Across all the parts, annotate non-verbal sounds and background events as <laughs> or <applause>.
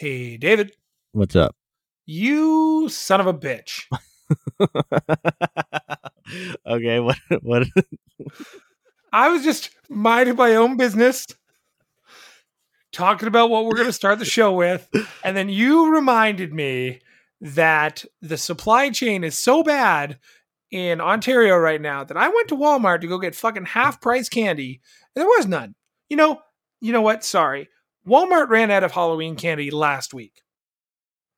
Hey, David, What's up? you son of a bitch. <laughs> okay, what what <laughs> I was just minding my own business, talking about what we're going to start the show with. And then you reminded me that the supply chain is so bad in Ontario right now that I went to Walmart to go get fucking half price candy and there was none. You know, you know what? Sorry. Walmart ran out of Halloween candy last week.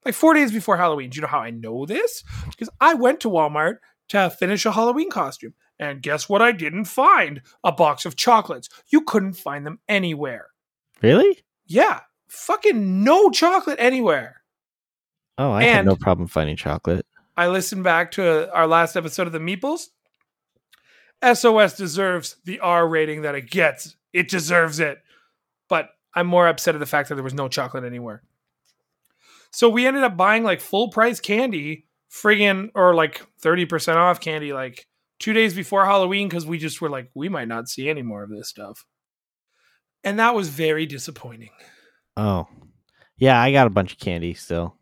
Like four days before Halloween. Do you know how I know this? Because I went to Walmart to finish a Halloween costume. And guess what? I didn't find a box of chocolates. You couldn't find them anywhere. really? Yeah, fucking no chocolate anywhere. Oh, I had no problem finding chocolate. I listened back to our last episode of the Meeples. SOS deserves the R rating that it gets. It deserves it. I'm more upset at the fact that there was no chocolate anywhere. So we ended up buying like full price candy, friggin' or like 30% off candy, like two days before Halloween, because we just were like, we might not see any more of this stuff. And that was very disappointing. Oh. Yeah, I got a bunch of candy still.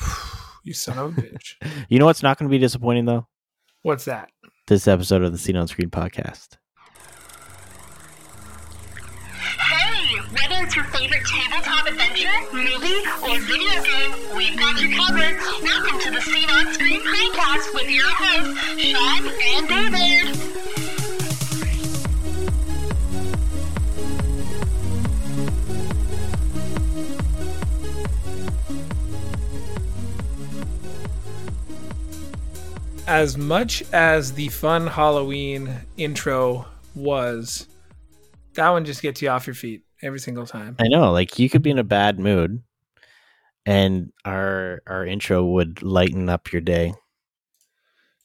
<sighs> you son of a bitch. <laughs> You know what's not going to be disappointing though? What's that? This episode of the Scene on Screen podcast. It's your favorite tabletop adventure, movie, or video game, we've got you covered. Welcome to the Scene on Screen podcast with your hosts, Sean and David. as much as the fun Halloween intro was, that one just gets you off your feet every single time. I know, like you could be in a bad mood and our our intro would lighten up your day.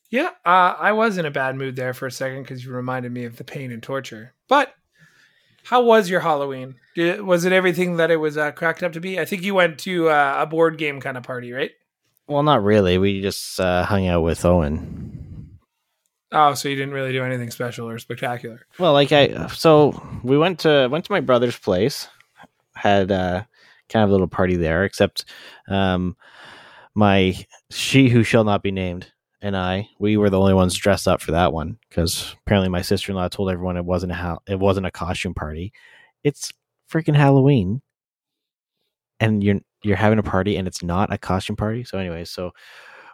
Yeah, uh, I was in a bad mood there for a second because you reminded me of the pain and torture. But how was your Halloween? Did, was it everything that it was uh, cracked up to be? I think you went to uh, a board game kind of party, right? Well, not really. We just uh, hung out with Owen. Oh, so you didn't really do anything special or spectacular. Well, like I so we went to went to my brother's place, had uh, kind of a little party there. Except um, my she who shall not be named and I we were the only ones dressed up for that one because apparently my sister in law told everyone it wasn't a ha- it wasn't a costume party. It's freaking Halloween, and you're you're having a party and it's not a costume party. So, anyways, so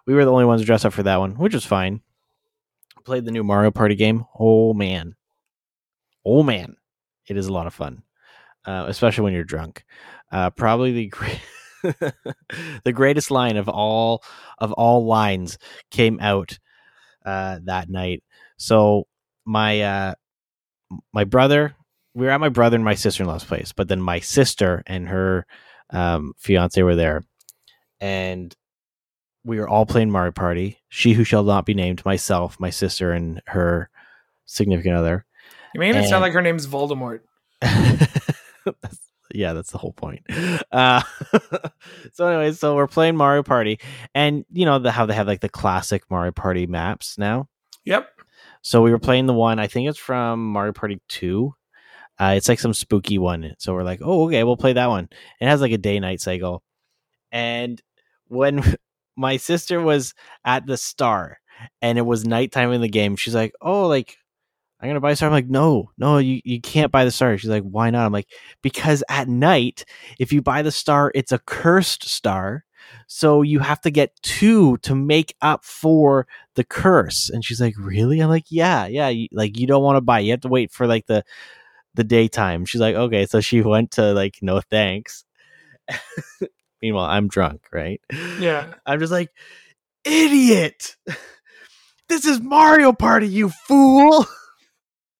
we were the only ones dressed up for that one, which was fine. Played the new Mario Party game. Oh man, oh man, it is a lot of fun, uh, especially when you're drunk. Uh, probably the <laughs> the greatest line of all of all lines came out uh, that night. So my uh, my brother, we were at my brother and my sister in law's place, but then my sister and her um, fiance were there, and we were all playing Mario Party. She who shall not be named, myself, my sister, and her significant other. You made it And- sound like her name's Voldemort. That's- <laughs> yeah, that's the whole point. Uh, <laughs> so anyway, so we're playing Mario Party, and you know the, how they have like the classic Mario Party maps now. Yep. So we were playing the one I think it's from Mario Party Two. Uh, it's like some spooky one. So we're like, oh, okay, we'll play that one. It has like a day night cycle. And when my sister was at the star and it was nighttime in the game, she's like, oh, like I'm gonna buy a star. I'm like, no, no, you, you can't buy the star. She's like, why not? I'm like, because at night, if you buy the star, it's a cursed star. So you have to get two to make up for the curse. And she's like, really? I'm like, yeah, yeah. Like you don't want to buy. You have to wait for like the the daytime. She's like, okay. So she went to like, no thanks. <laughs> Meanwhile, I'm drunk, right? Yeah. <laughs> I'm just like, idiot. <laughs> This is Mario Party, you fool. <laughs>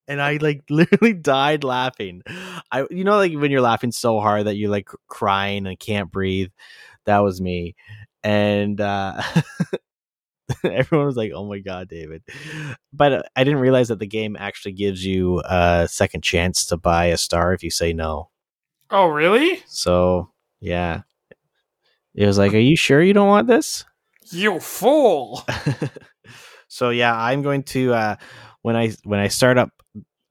And I like literally died laughing. I, you know, like when you're laughing so hard that you're like crying and can't breathe. That was me. And uh, everyone was like, "Oh my god, David!" But uh, I didn't realize that the game actually gives you a second chance to buy a star if you say no. Oh, really? So yeah, it was like, "Are you sure you don't want this?" You fool. <laughs> so yeah, I'm going to uh, when I when I start up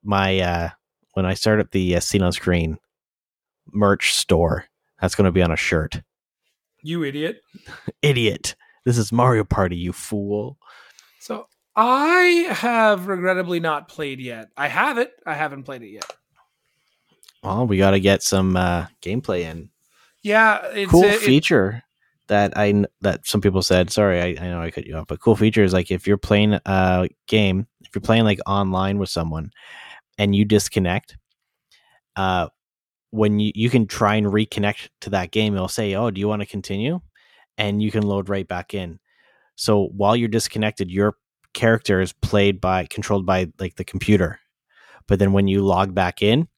my uh, when I start up the uh, scene on screen merch store That's going to be on a shirt. You idiot. <laughs> Idiot. This is Mario Party, you fool. So I have regrettably not played yet. I have it. I haven't played it yet. Well, we got to get some uh, gameplay in. Yeah, it's cool a- it- feature that I that some people said. Sorry, I, I know I cut you off, but cool feature is like if you're playing a game, if you're playing like online with someone, and you disconnect, uh, when you you can try and reconnect to that game, it'll say, "Oh, do you want to continue?" and you can load right back in. So while you're disconnected, your character is played by controlled by like the computer, but then when you log back in,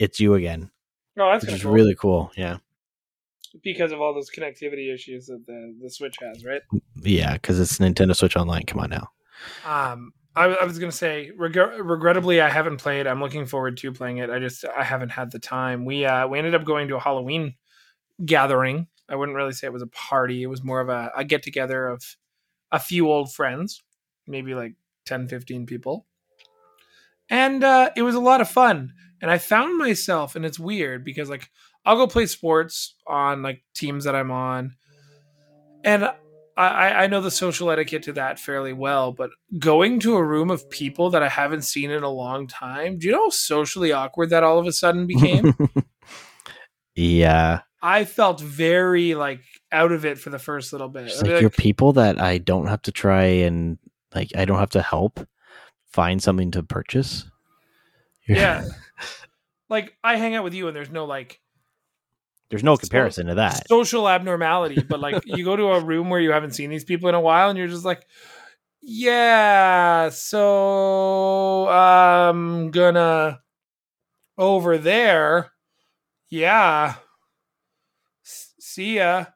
it's you again, oh, that's which is cool. really cool. Yeah. Because of all those connectivity issues that the, the Switch has, right? Yeah, because it's Nintendo Switch Online. Come on now. Um, I, I was gonna say, reg- regrettably, I haven't played. I'm looking forward to playing it. I just I haven't had the time. We uh we ended up going to a Halloween gathering. I wouldn't really say it was a party. It was more of a, a get together of a few old friends, maybe like 10, 15 people. And uh, it was a lot of fun. And I found myself, and it's weird because like I'll go play sports on like teams that I'm on, and I, I know the social etiquette to that fairly well. But going to a room of people that I haven't seen in a long time, do you know how socially awkward that all of a sudden became? <laughs> yeah, I felt very like out of it for the first little bit. it's like, you're people that I don't have to try and like I don't have to help find something to purchase. You're- yeah. <laughs> like I hang out with you, and there's no like there's no comparison to that. social abnormality, but like you go to a room where you haven't seen these people in a while, and you're just like, yeah, so I'm gonna over there, yeah, S- see ya.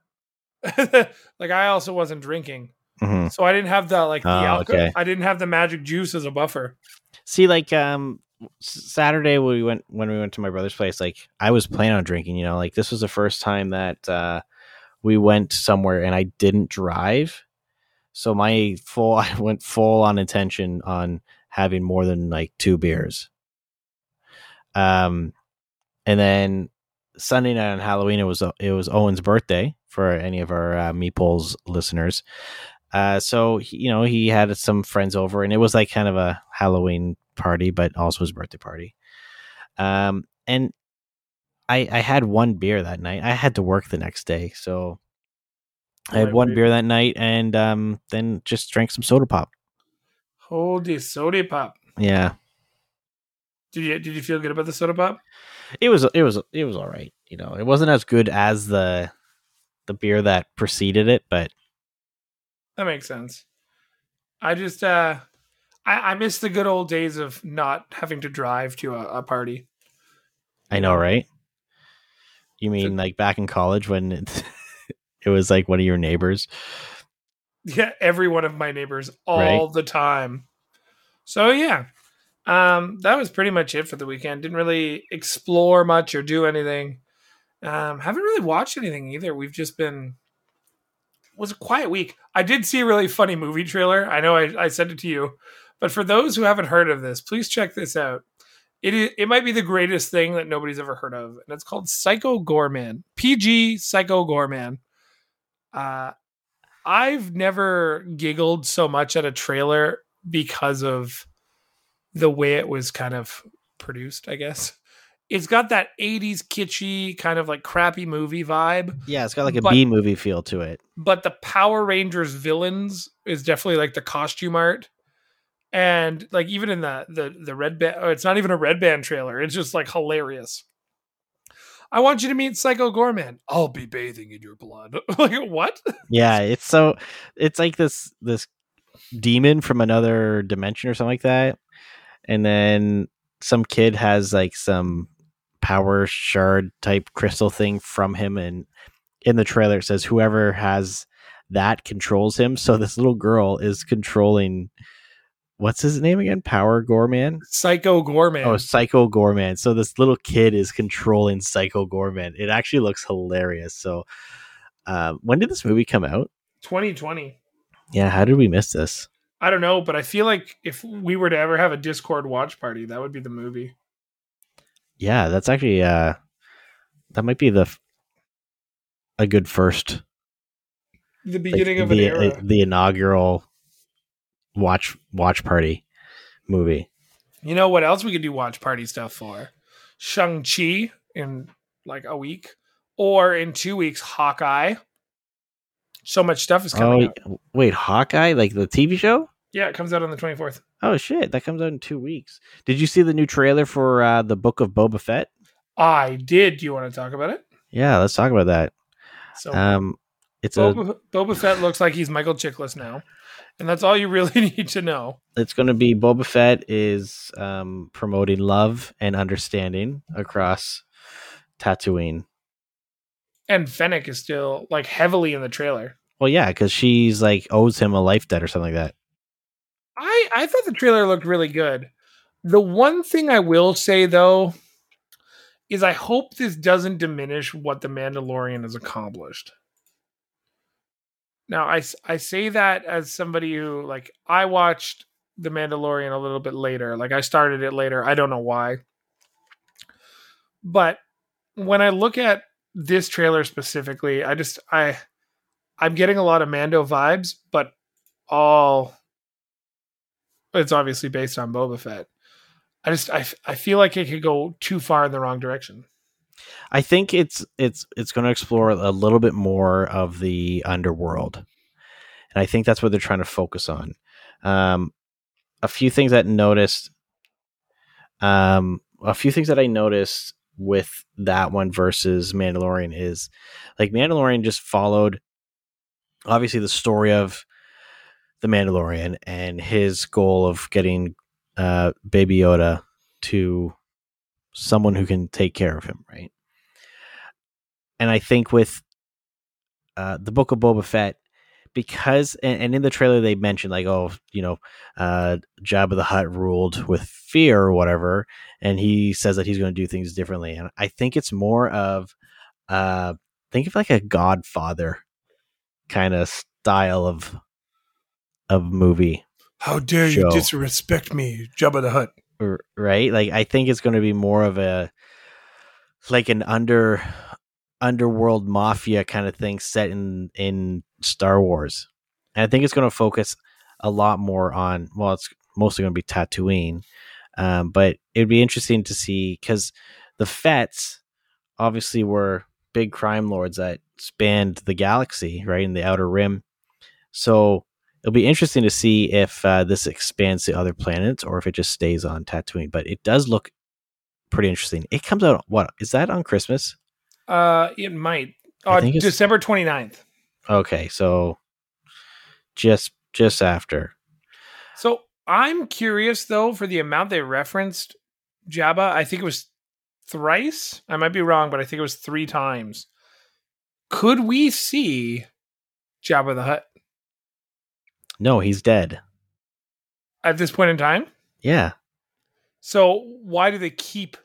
<laughs> like I also wasn't drinking, Mhm. so I didn't have the like the Oh, alcohol. okay. I didn't have the magic juice as a buffer. See, like um Saturday when we went when we went to my brother's place, like I was planning on drinking. You know, like this was the first time that uh we went somewhere and I didn't drive. So my full <laughs> I went full on intention on having more than like two beers. Um and then Sunday night on Halloween it was it was Owen's birthday for any of our uh, Meeples listeners. Uh so he, you know he had some friends over and it was like kind of a Halloween party but also his birthday party. Um and I I had one beer that night. I had to work the next day, so I had one beer that night and um then just drank some soda pop. Holy soda pop! Yeah. Did you did you feel good about the soda pop? It was it was it was all right. You know, it wasn't as good as the the beer that preceded it, but That makes sense. I just uh I, I miss the good old days of not having to drive to a, a party. I know, right? You mean like back in college when it, <laughs> it was like one of your neighbors? Yeah, every one of my neighbors all Right. the time. So yeah. Um that was pretty much it for the weekend. Didn't really explore much or do anything. Um haven't really watched anything either. We've just been it was a quiet week. I did see a really funny movie trailer. I know I, I sent it to you. But for those who haven't heard of this, please check this out. It is, it might be the greatest thing that nobody's ever heard of, and it's called Psycho Goreman. PG Psycho Goreman. Uh, I've never giggled so much at a trailer because of the way it was kind of produced. I guess it's got that '80s kitschy kind of like crappy movie vibe, Yeah, it's got like a But- B movie feel to it. but the Power Rangers villains is definitely like the costume art. And like even in the the the red band, oh, it's not even a red band trailer. It's just like hilarious. I want you to meet Psycho Goreman. I'll be bathing in your blood. <laughs> like what? Yeah, it's so it's like this this demon from another dimension or something like that. And then some kid has like some power shard type crystal thing from him and in the trailer it says whoever has that controls him. So this little girl is controlling what's his name again? Power Gorman? Psycho Goreman. Oh, Psycho Goreman. So this little kid is controlling Psycho Goreman. It actually looks hilarious. So um, when did this movie come out? 2020. Yeah, how did we miss this? I don't know, but I feel like if we were to ever have a Discord watch party, that would be the movie. Yeah, that's actually uh that might be the f- a good first The like, beginning of an era. uh, the inaugural watch watch party movie. You know what else we could do watch party stuff for? Shang Chi in like a week, or in two weeks, Hawkeye. So much stuff is coming out. Oh wait, Hawkeye, like the TV show? Yeah, it comes out on the twenty fourth. Oh shit, that comes out in two weeks. Did you see the new trailer for uh, the Book of Boba Fett? I did. Do you want to talk about it? Yeah, let's talk about that. So Um, it's a Boba, Boba Fett looks like he's Michael Chiklis now, and that's all you really <laughs> need to know. it's going to be Boba Fett is um, promoting love and understanding across Tatooine. And Fennec is still like heavily in the trailer. Well, yeah, because she's like owes him a life debt or something like that. I I thought the trailer looked really good. The one thing I will say though is I hope this doesn't diminish what the Mandalorian has accomplished. Now I, I say that as somebody who like I watched the Mandalorian a little bit later. Like I started it later. I don't know why. But when I look at this trailer specifically, I just I I'm getting a lot of Mando vibes, but all it's obviously based on Boba Fett. I just I, I feel like it could go too far in the wrong direction. I think it's it's it's going to explore a little bit more of the underworld, and I think that's what they're trying to focus on. Um, a few things that noticed, um, a few things that I noticed with that one versus Mandalorian is like Mandalorian just followed obviously the story of the Mandalorian and his goal of getting uh, Baby Yoda to someone who can take care of him, right? And I think with uh, the Book of Boba Fett, because and, and in the trailer they mentioned like, oh, you know, uh, Jabba the Hutt ruled with fear or whatever, and he says that he's going to do things differently. And I think it's more of, uh, think of like a Godfather kind of style of of movie How dare Show. you disrespect me, Jabba the Hutt? right? Like I think it's going to be more of a like an under underworld mafia kind of thing set in in Star Wars. And I think it's going to focus a lot more on well, it's mostly going to be Tatooine. Um, but it'd be interesting to see because the Fets obviously were big crime lords that spanned the galaxy, right, in the outer rim. So it'll be interesting to see if uh, this expands to other planets or if it just stays on Tatooine. But it does look pretty interesting. It comes out what is that on Christmas? Uh, it might. Uh, December 29th. Okay, so just just after. So I'm curious though for the amount they referenced Jabba. I think it was thrice. I might be wrong, but I think it was three times. Could we see Jabba the Hutt No, he's dead. at this point in time? Yeah. So why do they keep?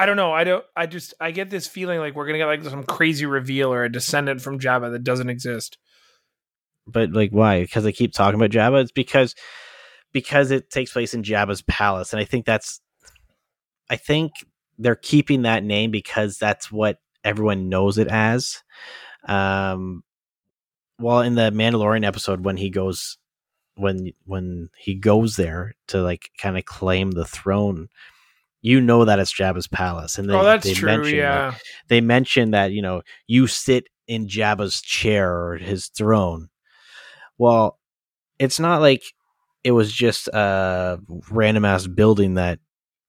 I don't know. I don't. I just I get this feeling like we're gonna get like some crazy reveal or a descendant from Jabba that doesn't exist. But like why? Because they keep talking about Jabba? It's because because it takes place in Jabba's palace. And I think that's I think they're keeping that name because that's what everyone knows it as. Um well in the Mandalorian episode when he goes when when he goes there to like kind of claim the throne, you know that it's Jabba's palace. And they, oh, that's they true. mention, like, Yeah. they mention that you know you sit in Jabba's chair or his throne. Well, it's not like it was just a random ass building that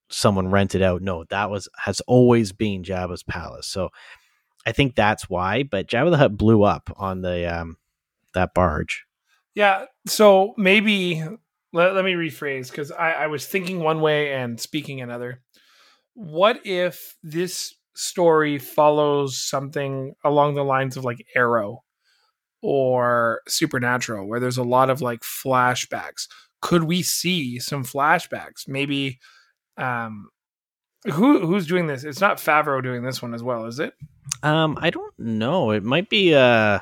someone rented out. No, that was has always been Jabba's palace. So I think that's why. But Jabba the Hutt blew up on the um that barge. Yeah. So maybe let, let me rephrase because I, I was thinking one way and speaking another. What if this story follows something along the lines of like Arrow or Supernatural, where there's a lot of like flashbacks? Could we see some flashbacks? Maybe um who who's doing this? It's not Favreau doing this one as well, is it? Um, I don't know. It might be uh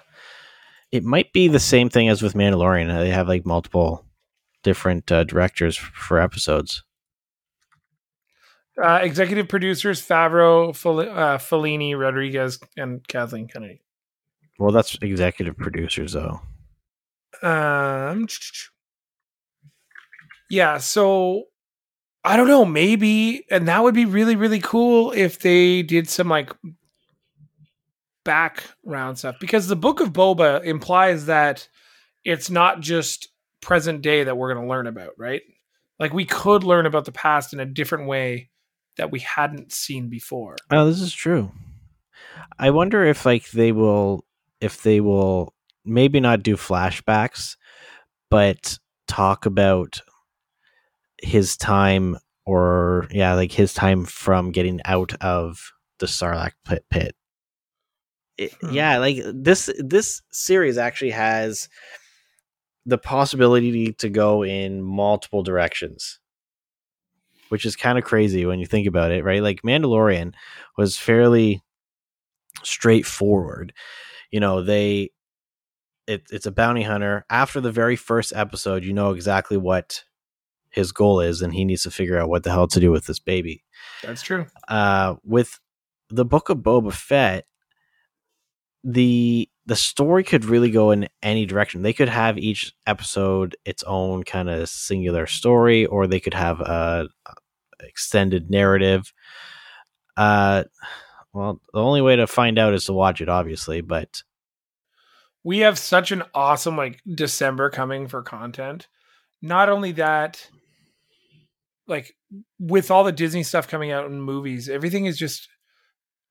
it might be the same thing as with Mandalorian. They have like multiple different uh, directors for episodes. Uh, executive producers Favreau, Fel- uh, Filoni, Rodriguez, and Kathleen Kennedy. Well, that's executive producers, though. Um, yeah, so I don't know, maybe, and that would be really, really cool if they did some like background stuff because the Book of Boba implies that it's not just present day that we're going to learn about, right? Like we could learn about the past in a different way that we hadn't seen before. Oh, this is true. I wonder if like they will if they will maybe not do flashbacks, but talk about his time or yeah, like his time from getting out of the Sarlacc pit. pit. It, Hmm. Yeah, like this this series actually has the possibility to go in multiple directions. Which is kind of crazy when you think about it, right? Like Mandalorian was fairly straightforward. You know, they it, it's a bounty hunter. After the very first episode, you know exactly what his goal is, and he needs to figure out what the hell to do with this baby. That's true. Uh, with the book of Boba Fett, the the story could really go in any direction. They could have each episode its own kind of singular story, or they could have a, extended narrative. Uh, well, the only way to find out is to watch it, obviously. But We have such an awesome like December coming for content. Not only that, like with all the Disney stuff coming out in movies, everything is just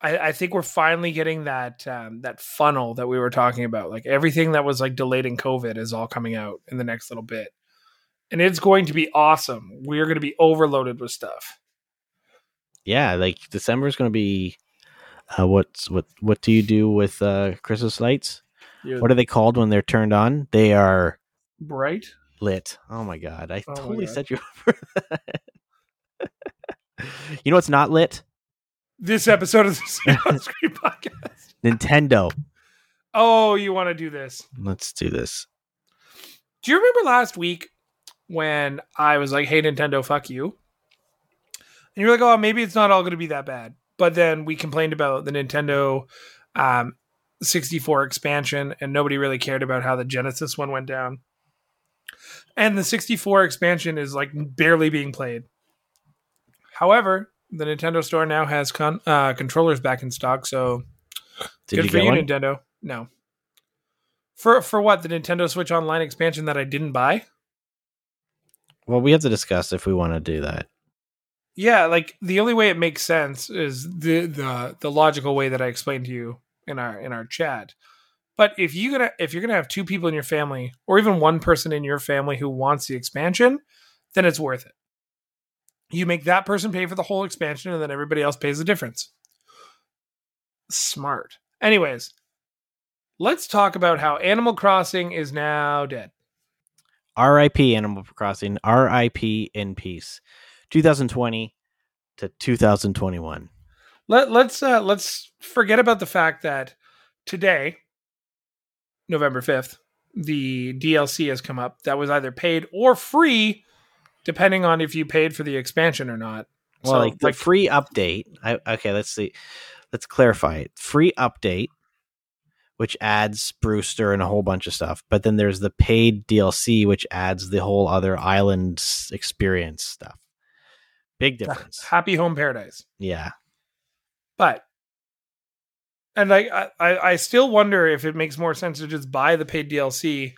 I, I think we're finally getting that um, that funnel that we were talking about. Like everything that was like delayed in COVID is all coming out in the next little bit, and it's going to be awesome. We're going to be overloaded with stuff. yeah, like December is going to be. Uh, what's what? What do you do with uh, Christmas lights? What are they called when they're turned on? They are bright? lit. Oh my god! I Oh totally God. set you up <laughs> for that. you know what's not lit? This episode of the <laughs> Screen Screen podcast. Nintendo. Oh, you want to do this? Let's do this. Do you remember last week when I was like, "Hey Nintendo, fuck you," and you're like, "Oh, maybe it's not all going to be that bad." But then we complained about the Nintendo um, 64 expansion, and nobody really cared about how the Genesis one went down. And the 64 expansion is like barely being played. However, the Nintendo Store now has con- uh, controllers back in stock, so Did good you for you, one? Nintendo. No. For for what the Nintendo Switch Online expansion that I didn't buy? Well, we have to discuss if we want to do that. Yeah, like the only way it makes sense is the the the logical way that I explained to you in our in our chat. But if you gonna if you're gonna have two people in your family, or even one person in your family who wants the expansion, then it's worth it. You make that person pay for the whole expansion, and then everybody else pays the difference. Smart. Anyways, let's talk about how Animal Crossing is now dead. R.I.P. Animal Crossing. R.I.P. in peace. 2020 to 2021. Let let's uh, let's forget about the fact that today, November fifth, the DLC has come up that was either paid or free, depending on if you paid for the expansion or not. Well, So, like the free update. I, okay, let's see. Let's clarify it. Free update, which adds Brewster and a whole bunch of stuff. But then there's the paid DLC, which adds the whole other island experience stuff. Big difference. Happy Home Paradise. Yeah. But and like I, I I still wonder if it makes more sense to just buy the paid DLC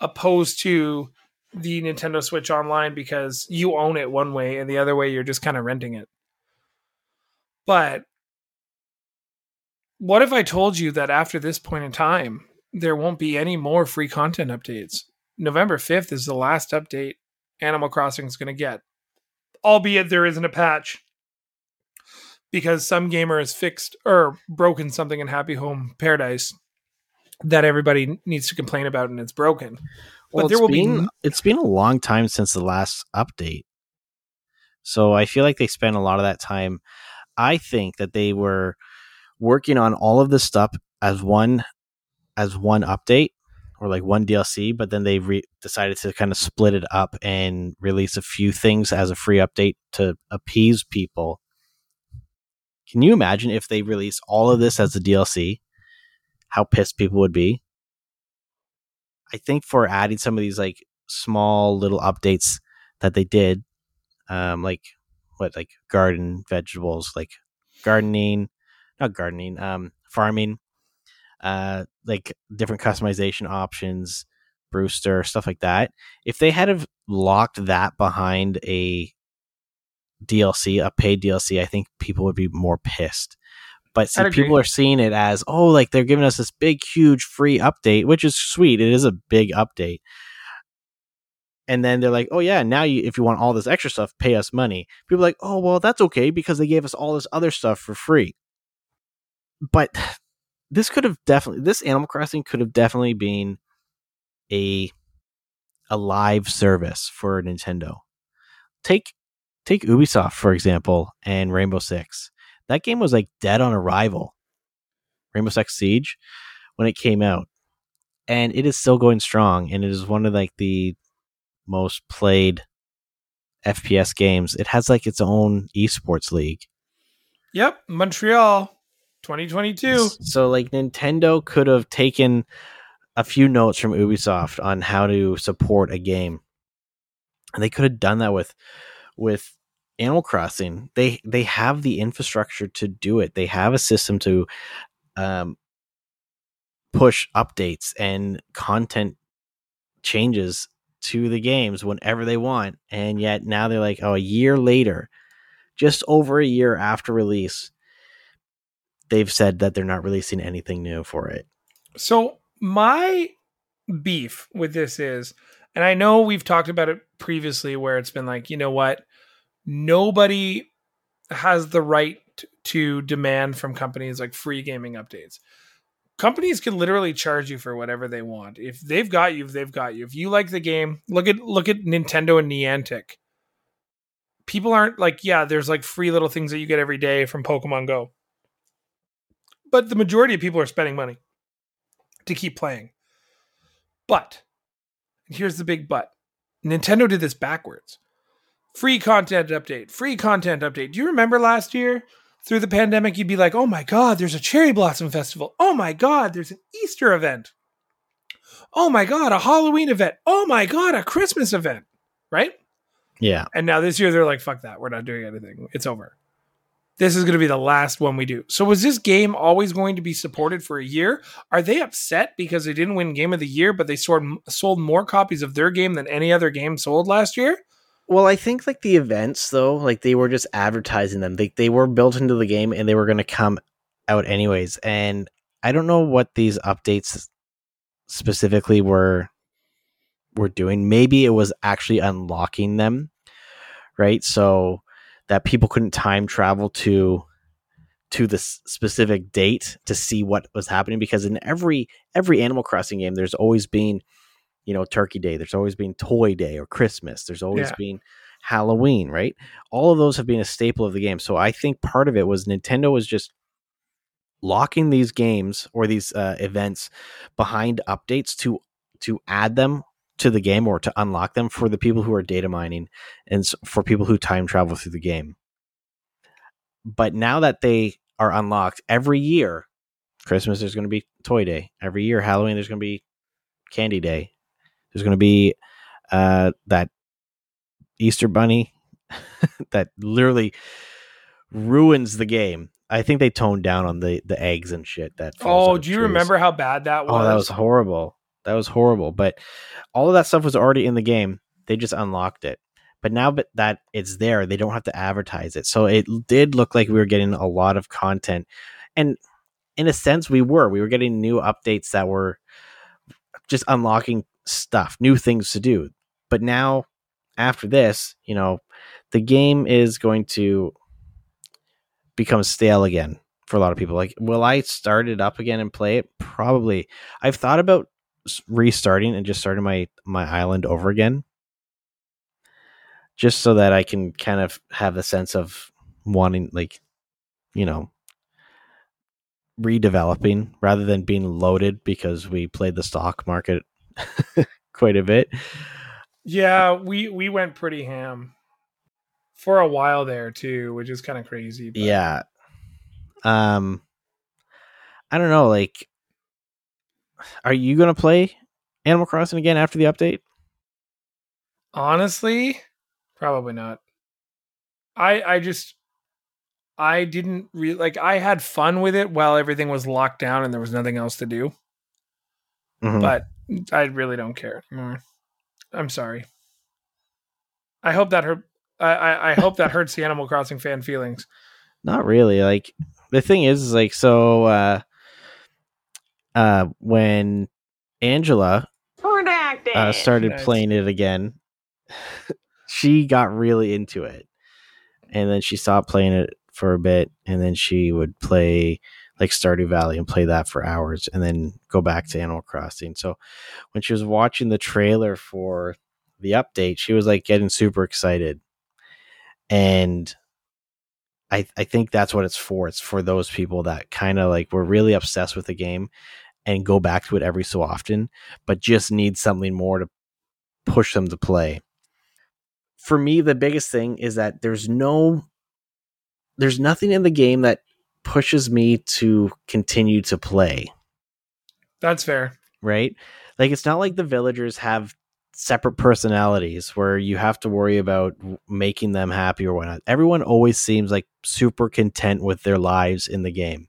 opposed to the Nintendo Switch Online because you own it one way and the other way you're just kind of renting it. But what if I told you that after this point in time there won't be any more free content updates? November 5th is the last update Animal Crossing is going to get. Albeit there isn't a patch because some gamer has fixed or broken something in Happy Home Paradise that everybody needs to complain about and it's broken. But there will been, be It's been a long time since the last update, so I feel like they spent a lot of that time. I think that they were working on all of this stuff as one as one update or like one DLC, but then they re- decided to kind of split it up and release a few things as a free update to appease people. Can you imagine if they release all of this as a DLC? how pissed people would be. I think for adding some of these like small little updates that they did, um, like what like garden vegetables, like gardening, not gardening, um, farming, uh, like different customization options, Brewster stuff like that. If they had have locked that behind a DLC, a paid DLC, I think people would be more pissed. But see, people are seeing it as, oh, like they're giving us this big, huge free update, which is sweet. It is a big update. And then they're like, oh, yeah, now you, if you want all this extra stuff, pay us money. People are like, oh, well, that's okay because they gave us all this other stuff for free. But <sighs> this could have definitely, this Animal Crossing could have definitely been a a live service for Nintendo. Take take Ubisoft for example and Rainbow Six. That game was like dead on arrival. Rainbow Six Siege when it came out. And it is still going strong and it is one of like the most played FPS games. It has like its own esports league. Yep, Montreal, 2022. So like Nintendo could have taken a few notes from Ubisoft on how to support a game. And they could have done that with with Animal Crossing. They they have the infrastructure to do it. They have a system to um, push updates and content changes to the games whenever they want. And yet now they're like, oh, a year later, just over a year after release, they've said that they're not releasing anything new for it. So my beef with this is, and I know we've talked about it previously where it's been like, you know what? Nobody has the right to demand from companies like free gaming updates. Companies can literally charge you for whatever they want. If they've got you, they've got you. If you like the game, look at look at Nintendo and Niantic. People aren't like, yeah, there's like free little things that you get every day from Pokemon Go. But the majority of people are spending money to keep playing. But here's the big but Nintendo did this backwards. Free content update, free content update. Do you remember last year through the pandemic? You'd be like, oh my God, there's a cherry blossom festival. Oh my God, there's an Easter event. Oh my God, a Halloween event. Oh my God, a Christmas event. Right? Yeah. And now this year they're like, fuck that. We're not doing anything. It's over. This is going to be the last one we do. So was this game always going to be supported for a year? Are they upset because they didn't win game of the year, but they sold sold more copies of their game than any other game sold last year? Well, I think like the events though, like they were just advertising them. They they were built into the game and they were going to come out anyways. And I don't know what these updates specifically were were doing. Maybe it was actually unlocking them, right? So that people couldn't time travel to to the specific date to see what was happening because in every every Animal Crossing game there's always been you know Turkey Day, there's always been Toy Day or Christmas, there's always Yeah. been Halloween, right? All of those have been a staple of the game. So I think part of it was Nintendo was just locking these games or these uh, events behind updates to to add them to the game or to unlock them for the people who are data mining and for people who time travel through the game. But now that they are unlocked every year, Christmas there's going to be Toy Day. Every year, Halloween there's going to be Candy Day. There's going to be uh, that Easter Bunny <laughs> that literally ruins the game. I think they toned down on the the eggs and shit. That Oh, do you trees. remember how bad that was? Oh, that was horrible. That was horrible. But all of that stuff was already in the game. They just unlocked it. But now but that it's there, they don't have to advertise it. So it did look like we were getting a lot of content. And in a sense, we were. We were getting new updates that were just unlocking stuff, new things to do. But now, after this, you know, the game is going to become stale again for a lot of people. Like, will I start it up again and play it? Probably. I've thought about restarting and just starting my my island over again, just so that I can kind of have the sense of wanting, like, you know, redeveloping rather than being loaded because we played the stock market <laughs> quite a bit. Yeah, we we went pretty ham for a while there too, which is kind of crazy. but- Yeah. Um I don't know, like are you gonna play Animal Crossing again after the update? Honestly, probably not. I I just I didn't really like I had fun with it while everything was locked down and there was nothing else to do. Mm-hmm. But I really don't care anymore. I'm sorry. I hope that hurt I, I, I hope that hurts the Animal Crossing fan feelings. Not really. Like the thing is, is like so uh uh when Angela uh, started Nice. playing it again, <laughs> she got really into it. And then she stopped playing it for a bit and then she would play like Stardew Valley and play that for hours and then go back to Animal Crossing. So when she was watching the trailer for the update, she was like getting super excited. And I I think that's what it's for. It's for those people that kind of like were really obsessed with the game and go back to it every so often, but just need something more to push them to play. For me, the biggest thing is that there's no there's nothing in the game that pushes me to continue to play, That's fair. right? Like it's not like the villagers have separate personalities where you have to worry about making them happy or whatnot. Everyone always seems like super content with their lives in the game.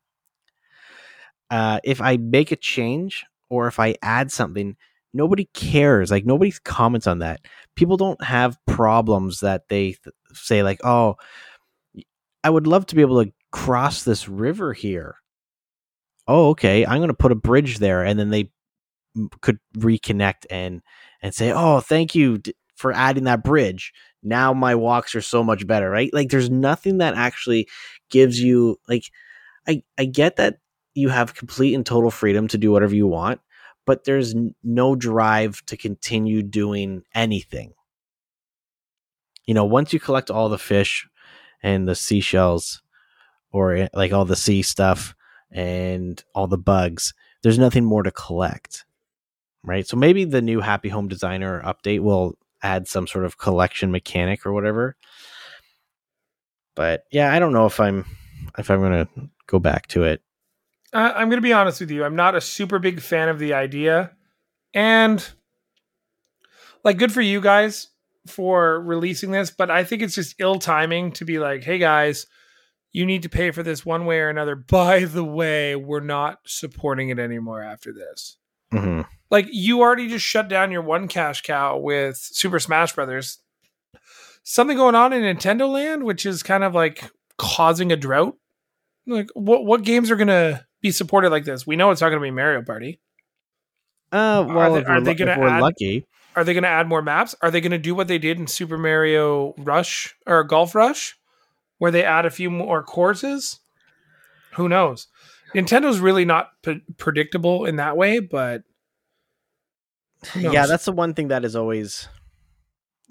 Uh, if I make a change or if I add something, nobody cares. Like nobody comments on that. People don't have problems that they th- say like, "Oh, I would love to be able to cross this river here." Oh, okay. I'm going to put a bridge there, and then they could reconnect and and say, "Oh, thank you for adding that bridge. Now my walks are so much better." Right? Like, there's nothing that actually gives you like. I I get that you have complete and total freedom to do whatever you want, but there's no drive to continue doing anything. You know, once you collect all the fish and the seashells, or eh, like all the sea stuff and all the bugs, there's nothing more to collect right? So maybe the new Happy Home Designer update will add some sort of collection mechanic or whatever. But yeah, I don't know if I'm if I'm gonna go back to it. I, I'm to be honest with you. I'm not a super big fan of the idea, and like, good for you guys for releasing this. But I think it's just ill timing to be like, "Hey guys, you need to pay for this one way or another." By the way, we're not supporting it anymore after this. hmm Like, you already just shut down your one cash cow with Super Smash Brothers. Something going on in Nintendo Land, which is kind of like causing a drought. Like, what what games are gonna be supported like this? We know it's not gonna be Mario Party. Uh, well, if are they lu- gonna if we're add- lucky, Are they gonna add more maps? Are they gonna do what they did in Super Mario Rush or Golf Rush, where they add a few more courses? Who knows? Nintendo's really not p- predictable in that way, but yeah, that's the one thing that is always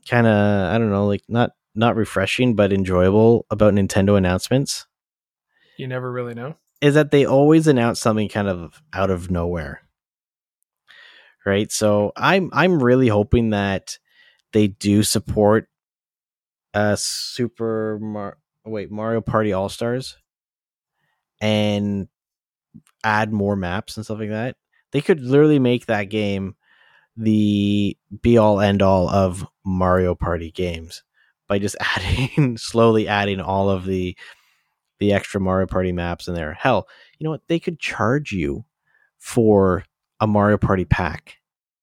kind of I don't know, like not not refreshing but enjoyable about Nintendo announcements you never really know. is that they always announce something kind of out of nowhere. Right? So I'm I'm really hoping that they do support uh Super Mar- Oh, wait, Mario Party All-Stars and add more maps and stuff like that. They could literally make that game the be all end all of Mario Party games by just <laughs> adding slowly adding all of the the extra Mario Party maps in there. Hell, you know what? They could charge you for a Mario Party pack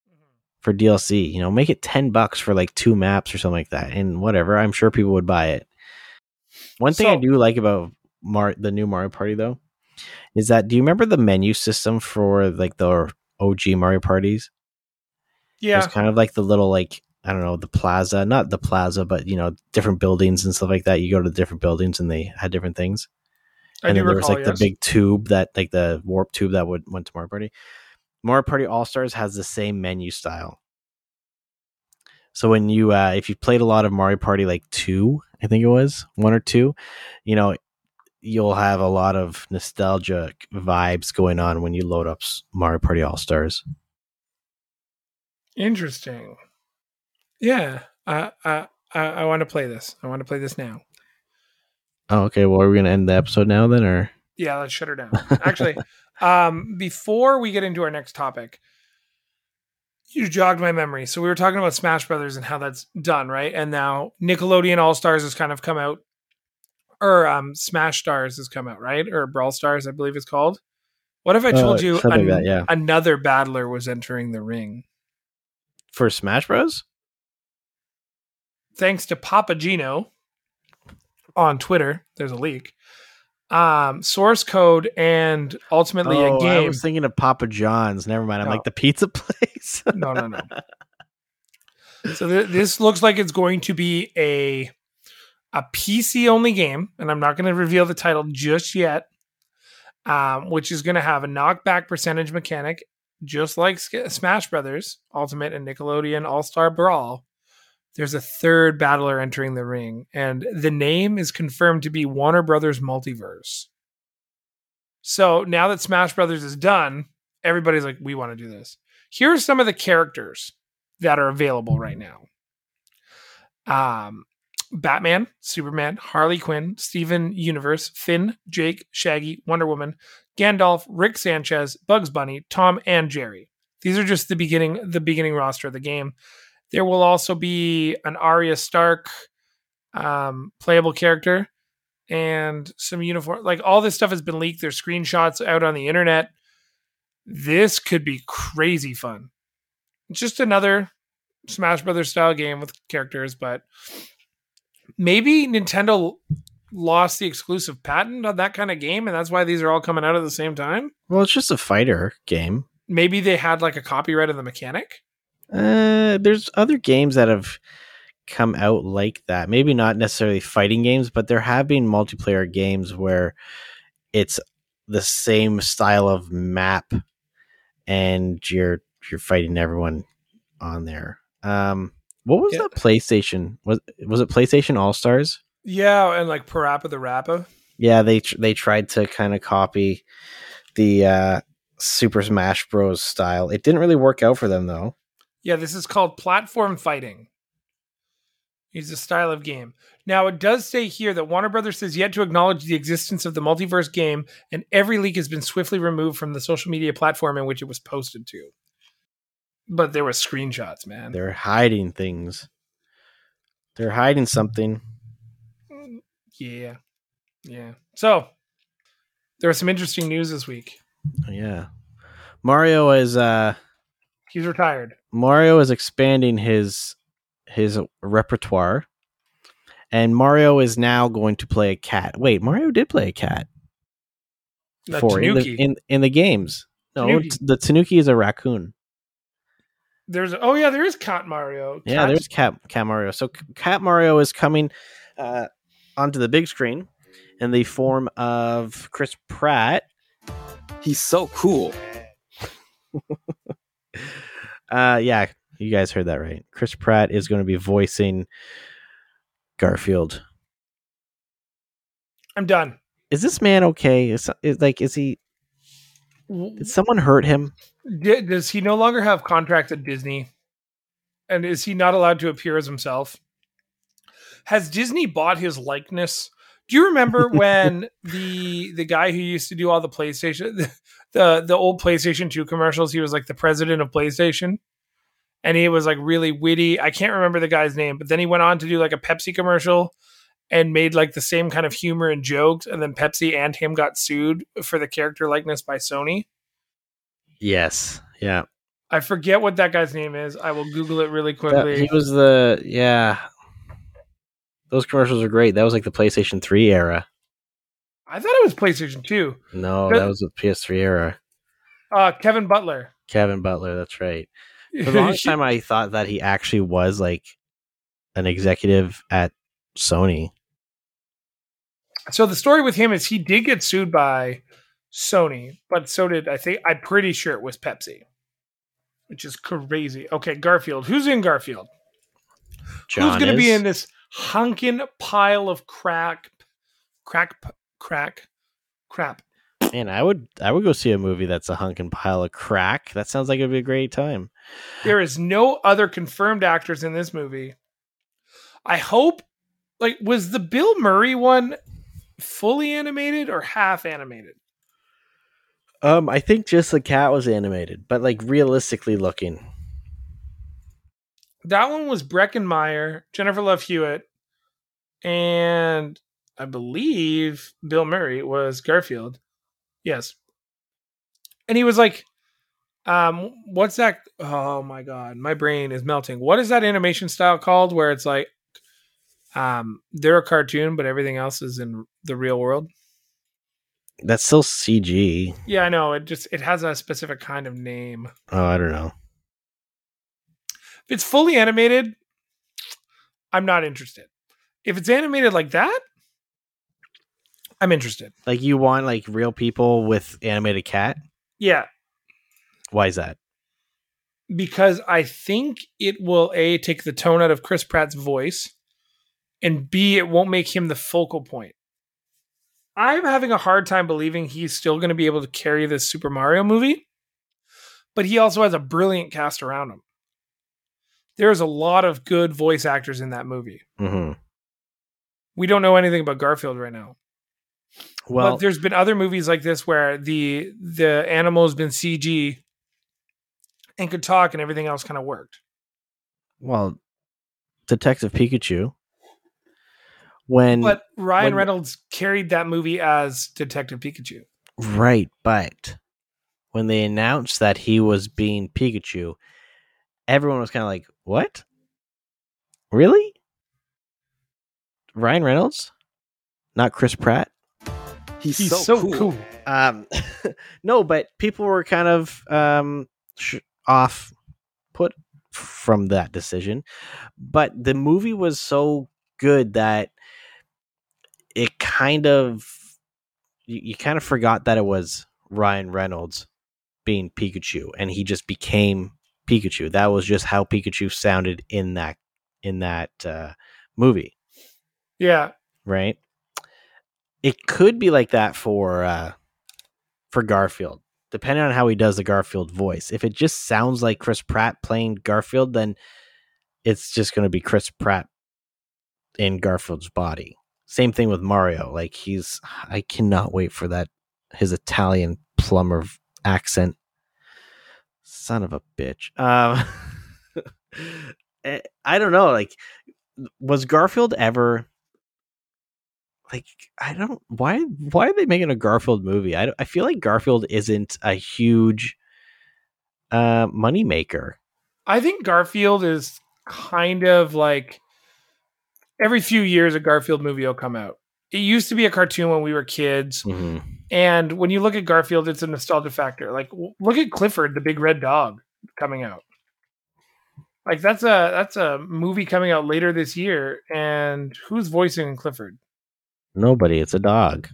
mm-hmm. for DLC. You know, make it 10 bucks for like two maps or something like that. And whatever, I'm sure people would buy it. One thing I do like about Mar- the new Mario Party though is that do you remember the menu system for like the OG Mario parties? It Yeah, was kind of like the little like I don't know the plaza, not the plaza, but you know different buildings and stuff like that. You go to different buildings and they had different things. I and then there was like yes. the big tube that like the warp tube that would went to Mario Party. Mario Party All Stars has the same menu style. So when you uh if you played a lot of Mario Party like two, I think it was one or two, you know, you'll have a lot of nostalgic vibes going on when you load up Mario Party All Stars. Interesting. Yeah, I I I, I want to play this. I want to play this now. Oh, okay. Well, are we gonna end the episode now then, or Yeah, let's shut her down. Actually, <laughs> Um, before we get into our next topic, you jogged my memory. So we were talking about Smash Brothers and how that's done, right? And now Nickelodeon All Stars has kind of come out, or um, Smash Stars has come out, right? Or Brawl Stars, I believe it's called. What if I told Uh, you an- that, yeah. another battler was entering the ring? For Smash Bros? Thanks to Papa Gino on Twitter, there's a leak. Um, source code and ultimately oh, a game. I was thinking of Papa John's. Never mind. I'm No. like the pizza <laughs> place. no, no, no. So th- this looks like it's going to be a a PC only game, and I'm not going to reveal the title just yet. Um, which is going to have a knockback percentage mechanic, just like Smash Brothers Ultimate and Nickelodeon All Star Brawl. There's a third battler entering the ring, and the name is confirmed to be Warner Brothers Multiverse. So now that Smash Brothers is done, everybody's like, we want to do this. Here are some of the characters that are available right now. Um, Batman, Superman, Harley Quinn, Steven Universe, Finn, Jake, Shaggy, Wonder Woman, Gandalf, Rick Sanchez, Bugs Bunny, Tom, and Jerry. These are just the beginning the beginning roster of the game. There will also be an Arya Stark um, playable character and some uniform. Like all this stuff has been leaked. There's screenshots out on the internet. This could be crazy fun. Just another Smash Brothers style game with characters, but maybe Nintendo lost the exclusive patent on that kind of game, and that's why these are all coming out at the same time. well, it's just a fighter game. Maybe they had like a copyright of the mechanic. Uh, there's other games that have come out like that. Maybe not necessarily fighting games, but there have been multiplayer games where it's the same style of map and you're you're fighting everyone on there. Um what was Yeah. the PlayStation? Was was it PlayStation All Stars? Yeah, and like PaRappa the Rapper. Yeah, they tr- they tried to kind of copy the uh Super Smash Bros style. It didn't really work out for them though. Yeah, this is called platform fighting. It's a style of game. Now, it does say here that Warner Brothers has yet to acknowledge the existence of the multiverse game, and every leak has been swiftly removed from the social media platform in which it was posted to. But there were screenshots, man. They're hiding things. They're hiding something. Yeah. Yeah. So, there was some interesting news this week. Yeah. Mario is uh He's retired. Mario is expanding his his repertoire. And Mario is now going to play a cat. Wait, Mario did play a cat The in the, Tanuki. in, in the games. No, Tanuki. the Tanuki is a raccoon. There's oh yeah, there is Cat Mario. Yeah, there's Cat Cat Mario. So Cat Mario is coming uh, onto the big screen in the form of Chris Pratt. He's so cool. <laughs> Uh, yeah, you guys heard that right. Chris Pratt is going to be voicing Garfield. I'm done. Is this man okay? Is, is like is he? Did someone hurt him? D- does he no longer have contracts at Disney? And is he not allowed to appear as himself? Has Disney bought his likeness? Do you remember when the the guy who used to do all the PlayStation the, <laughs> the the old PlayStation 2 commercials, he was like the president of PlayStation? And he was like really witty. I can't remember the guy's name, but then he went on to do like a Pepsi commercial and made like the same kind of humor and jokes and then Pepsi and him got sued for the character likeness by Sony. Yes. Yeah. I forget what that guy's name is. I will Google it really That- quickly. he was the yeah. Those commercials are great. That was like the PlayStation 3 era. I thought it was PlayStation 2. No, that was the PS3 era. Uh, Kevin Butler. Kevin Butler, that's right. For the <laughs> longest time I thought that he actually was like an executive at Sony. so the story with him is he did get sued by Sony, but so did I think I'm pretty sure it was Pepsi, which is crazy. Okay, Garfield. Who's in Garfield? John Who's going to be in this hunkin' pile of crack, crack, crack, crap? Man, I would I would go see a movie that's a hunkin' pile of crack. That sounds like it'd be a great time. There is no other confirmed actors in this movie. I hope, like, was the Bill Murray one fully animated or half animated? Um, I think just the cat was animated, but like realistically looking. That one was Breckin Meyer, Jennifer Love Hewitt, and I believe Bill Murray was Garfield. Yes. And he was like, um, what's that? Oh my god, my brain is melting. What is that animation style called where it's like um they're a cartoon, but everything else is in the real world? That's still CG. Yeah, I know. It just it has a specific kind of name. Oh, I don't know. If it's fully animated, I'm not interested. If it's animated like that, I'm interested. Like you want like real people with animated cat? Yeah, Why is that? because I think it will a take the tone out of Chris Pratt's voice, and b it won't make him the focal point. I'm having a hard time believing he's still going to be able to carry this Super Mario movie, but he also has a brilliant cast around him. There's a lot of good voice actors in that movie. hmm We don't know anything about Garfield right now. Well, but there's been other movies like this where the the animal has been CG and could talk and everything else kind of worked. well, Detective Pikachu. When But Ryan when- Reynolds carried that movie as Detective Pikachu. right, but when they announced that he was being Pikachu, everyone was kind of like, "What? Really? Ryan Reynolds, not Chris Pratt?" He's, He's so, so, cool. cool. Um, <laughs> no, but people were kind of um, sh- off put from that decision. But the movie was so good that it kind of you, you kind of forgot that it was Ryan Reynolds being Pikachu, and he just became Pikachu. That was just how Pikachu sounded in that in that uh, movie Yeah. right? It could be like that for uh for Garfield, depending on how he does the Garfield voice. If it just sounds like Chris Pratt playing Garfield, then it's just going to be Chris Pratt in Garfield's body. Same thing with Mario. Like he's I cannot wait for that his Italian plumber accent. Son of a bitch. Um <laughs> eh, I don't know like was Garfield ever like I don't why why are they making a Garfield movie? I I feel like Garfield isn't a huge uh money maker. I think Garfield is kind of like every few years a Garfield movie will come out. It used to be a cartoon when we were kids. And when you look at Garfield, it's a nostalgia factor. Like look at Clifford, the big red dog, coming out. Like that's a that's a movie coming out later this year. And who's voicing Clifford? Nobody, it's a dog.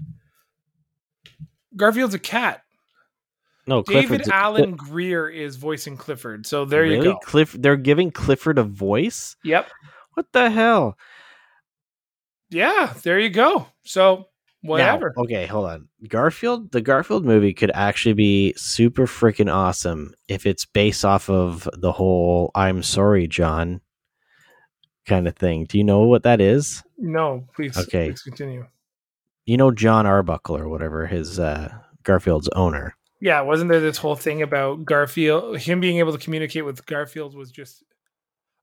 Garfield's a cat. No, David Clifford's a- Alan Grier is voicing Clifford. So there you go. Cliff they're giving Clifford a voice? Yep. What the hell? Yeah, there you go. So Now, whatever. okay, hold on. Garfield, the Garfield movie could actually be super freaking awesome if it's based off of the whole "I'm sorry, John" kind of thing. Do you know what that is? No, please. Okay. Please continue. You know John Arbuckle or whatever his uh, Garfield's owner. Yeah, wasn't there this whole thing about Garfield, him being able to communicate with Garfield was just.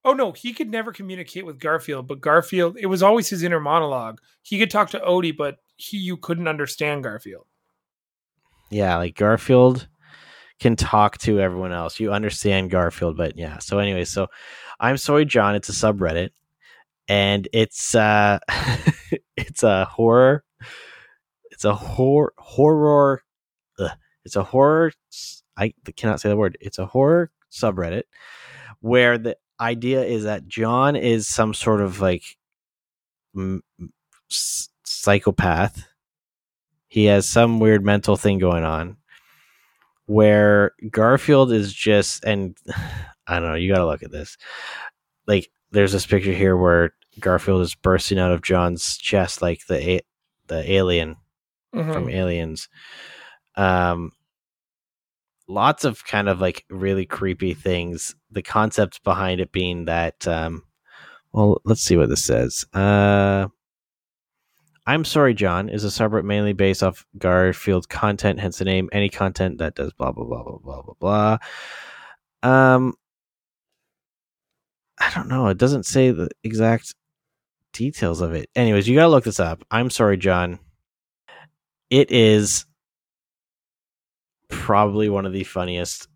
Oh no, he could never communicate with Garfield, but Garfield, it was always his inner monologue. He could talk to Odie, but he you couldn't understand Garfield. Yeah, like Garfield can talk to everyone else. You understand Garfield, but yeah. So anyway, so I'm sorry, John. It's a subreddit, and it's uh, <laughs> it's a horror. It's a horror horror. Ugh, it's a horror. I cannot say the word. It's a horror subreddit where the idea is that John is some sort of like m- s- psychopath. He has some weird mental thing going on where Garfield is just and <sighs> I don't know, you got to look at this. Like there's this picture here where Garfield is bursting out of John's chest like the a- the alien Mhm. from Aliens. Um, lots of kind of like really creepy things. The concept behind it being that, um, well, let's see what this says. Uh, I'm Sorry John is a subreddit mainly based off Garfield content, hence the name. Any content that does blah blah blah blah blah blah blah. Um, I don't know. It doesn't say the exact details of it. Anyways, you gotta look this up. I'm Sorry John. It is probably one of the funniest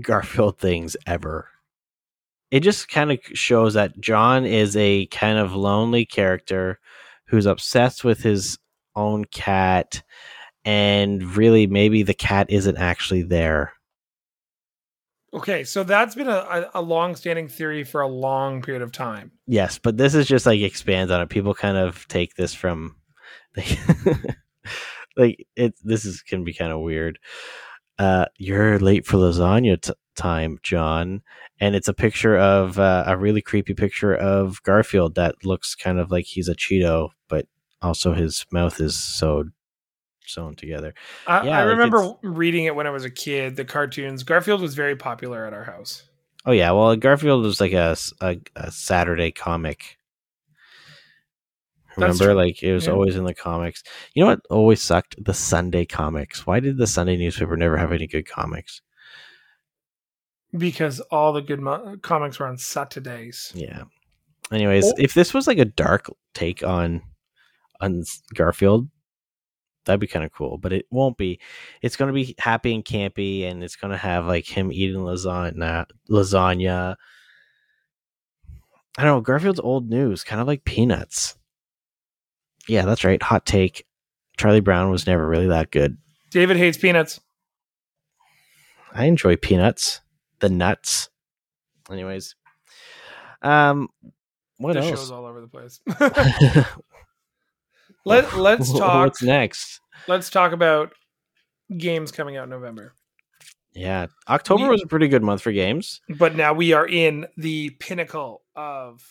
Garfield things ever. It just kind of shows that John is a kind of lonely character who's obsessed with his own cat and really maybe the cat isn't actually there. Okay, so that's been a, a, a long-standing theory for a long period of time. Yes, but this is just like expands on it. People kind of take this from <laughs> like, like it this is can be kind of weird. Uh you're late for lasagna t- time, John. And it's a picture of uh, a really creepy picture of Garfield that looks kind of like he's a Cheeto, but also his mouth is sewed sewn together. I, Yeah, I like, remember reading it when I was a kid. The cartoons. Garfield was very popular at our house. Oh yeah, well Garfield was like a a Saturday comic. Remember, like it was Yeah. always in the comics. You know what always sucked? The Sunday comics. Why did the Sunday newspaper never have any good comics? because all the good mo- comics were on Saturdays. Yeah. Anyways, Oh. if this was like a dark take on on Garfield, that'd be kind of cool. But it won't be. It's going to be happy and campy, and it's going to have like him eating lasagna. Lasagna. I don't know. Garfield's old news, kind of like Peanuts. Yeah, that's right. Hot take. Charlie Brown was never really that good. David hates peanuts. I enjoy Peanuts. The nuts. Anyways, um, what the else? show's all over the place. <laughs> <laughs> Let Let's <laughs> talk. What's next? Let's talk about games coming out in November. Yeah, October We- was a pretty good month for games. But now we are in the pinnacle of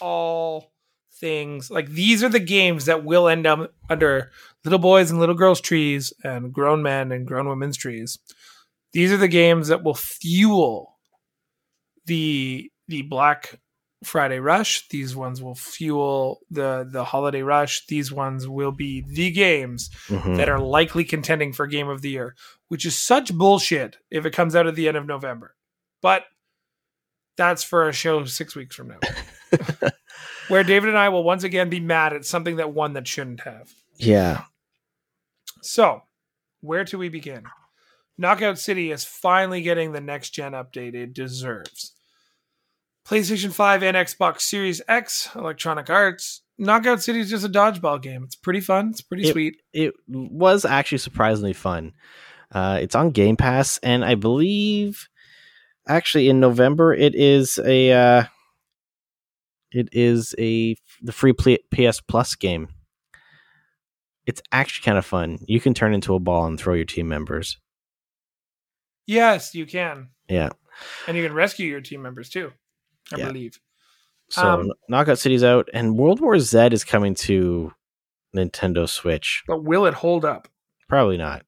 all things. Like these are the games that will end up under little boys and little girls' trees and grown men and grown women's trees. These are the games that will fuel the the Black Friday rush. These ones will fuel the the holiday rush. These ones will be the games Mhm. that are likely contending for game of the year, which is such bullshit if it comes out at the end of November. But that's for a show six weeks from now, <laughs> where David and I will once again be mad at something that won that shouldn't have. yeah, So, where do we begin? Knockout City is finally getting the next gen update it deserves. PlayStation 5 and Xbox Series X, Electronic Arts. Knockout City is just a dodgeball game. It's pretty fun. It's pretty It- sweet. it was actually surprisingly fun. Uh, it's on Game Pass, and I believe actually in November it is a uh, it is a the free PS Plus game. It's actually kind of fun. You can turn into a ball and throw your team members. Yes, you can. Yeah. And you can rescue your team members too, I Yeah. believe. So Um, Knockout City's out, and World War Z is coming to Nintendo Switch. But will it hold up? Probably not.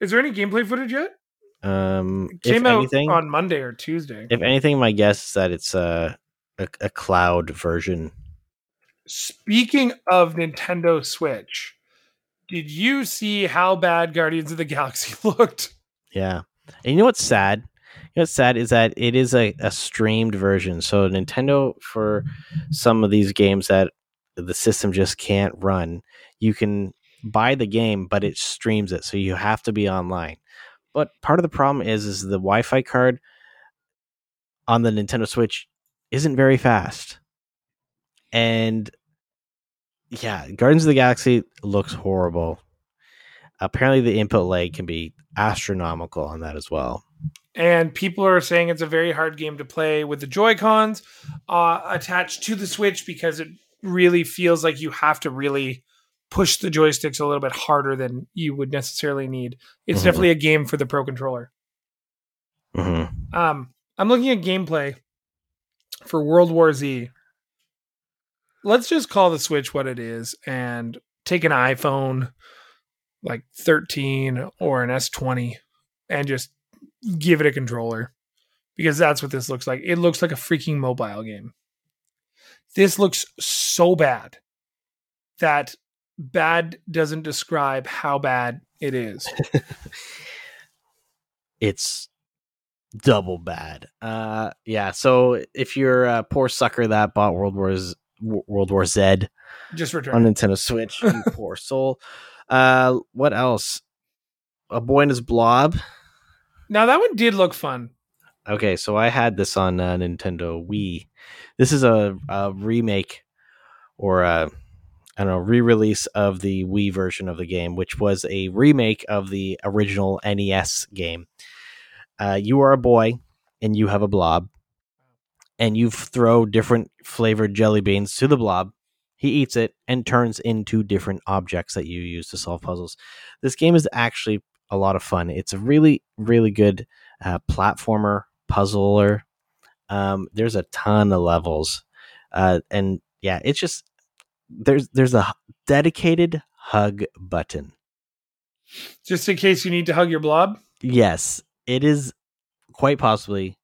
Is there any gameplay footage yet? Um, It came if out anything, on Monday or Tuesday. if anything, my guess is that it's a a, a cloud version. Speaking of Nintendo Switch, did you see how bad Guardians of the Galaxy <laughs> looked? Yeah, and you know what's sad? You know what's sad is that it is a, a streamed version. So Nintendo, for some of these games that the system just can't run, you can buy the game, but it streams it, so you have to be online. But part of the problem is, is the Wi-Fi card on the Nintendo Switch isn't very fast, and yeah, Guardians of the Galaxy looks horrible. Apparently, the input lag can be astronomical on that as well. And people are saying it's a very hard game to play with the Joy Cons uh, attached to the Switch because it really feels like you have to really push the joysticks a little bit harder than you would necessarily need. It's Mhm. definitely a game for the Pro Controller. hmm Um, I'm looking at gameplay for World War Z. Let's just call the Switch what it is and take an iPhone like 13 or an S20 and just give it a controller because that's what this looks like. It looks like a freaking mobile game. This looks so bad. that bad doesn't describe how bad it is. <laughs> it's double bad. Uh, yeah. So if you're a poor sucker that bought World War Wars World War Z Just return. on Nintendo Switch, you <laughs> poor soul. Uh, what else? A boy and his blob. now that one did look fun. Okay, so I had this on uh, Nintendo Wii. This is a, a remake or a I don't know re-release of the Wii version of the game, which was a remake of the original NES game. Uh, you are a boy and you have a blob, and you throw different flavored jelly beans to the blob. He eats it and turns into different objects that you use to solve puzzles. This game is actually a lot of fun. It's a really, really good uh, platformer puzzler. Um, there's a ton of levels, uh, and yeah, it's just there's there's a dedicated hug button. Just in case you need to hug your blob. Yes, it is quite possibly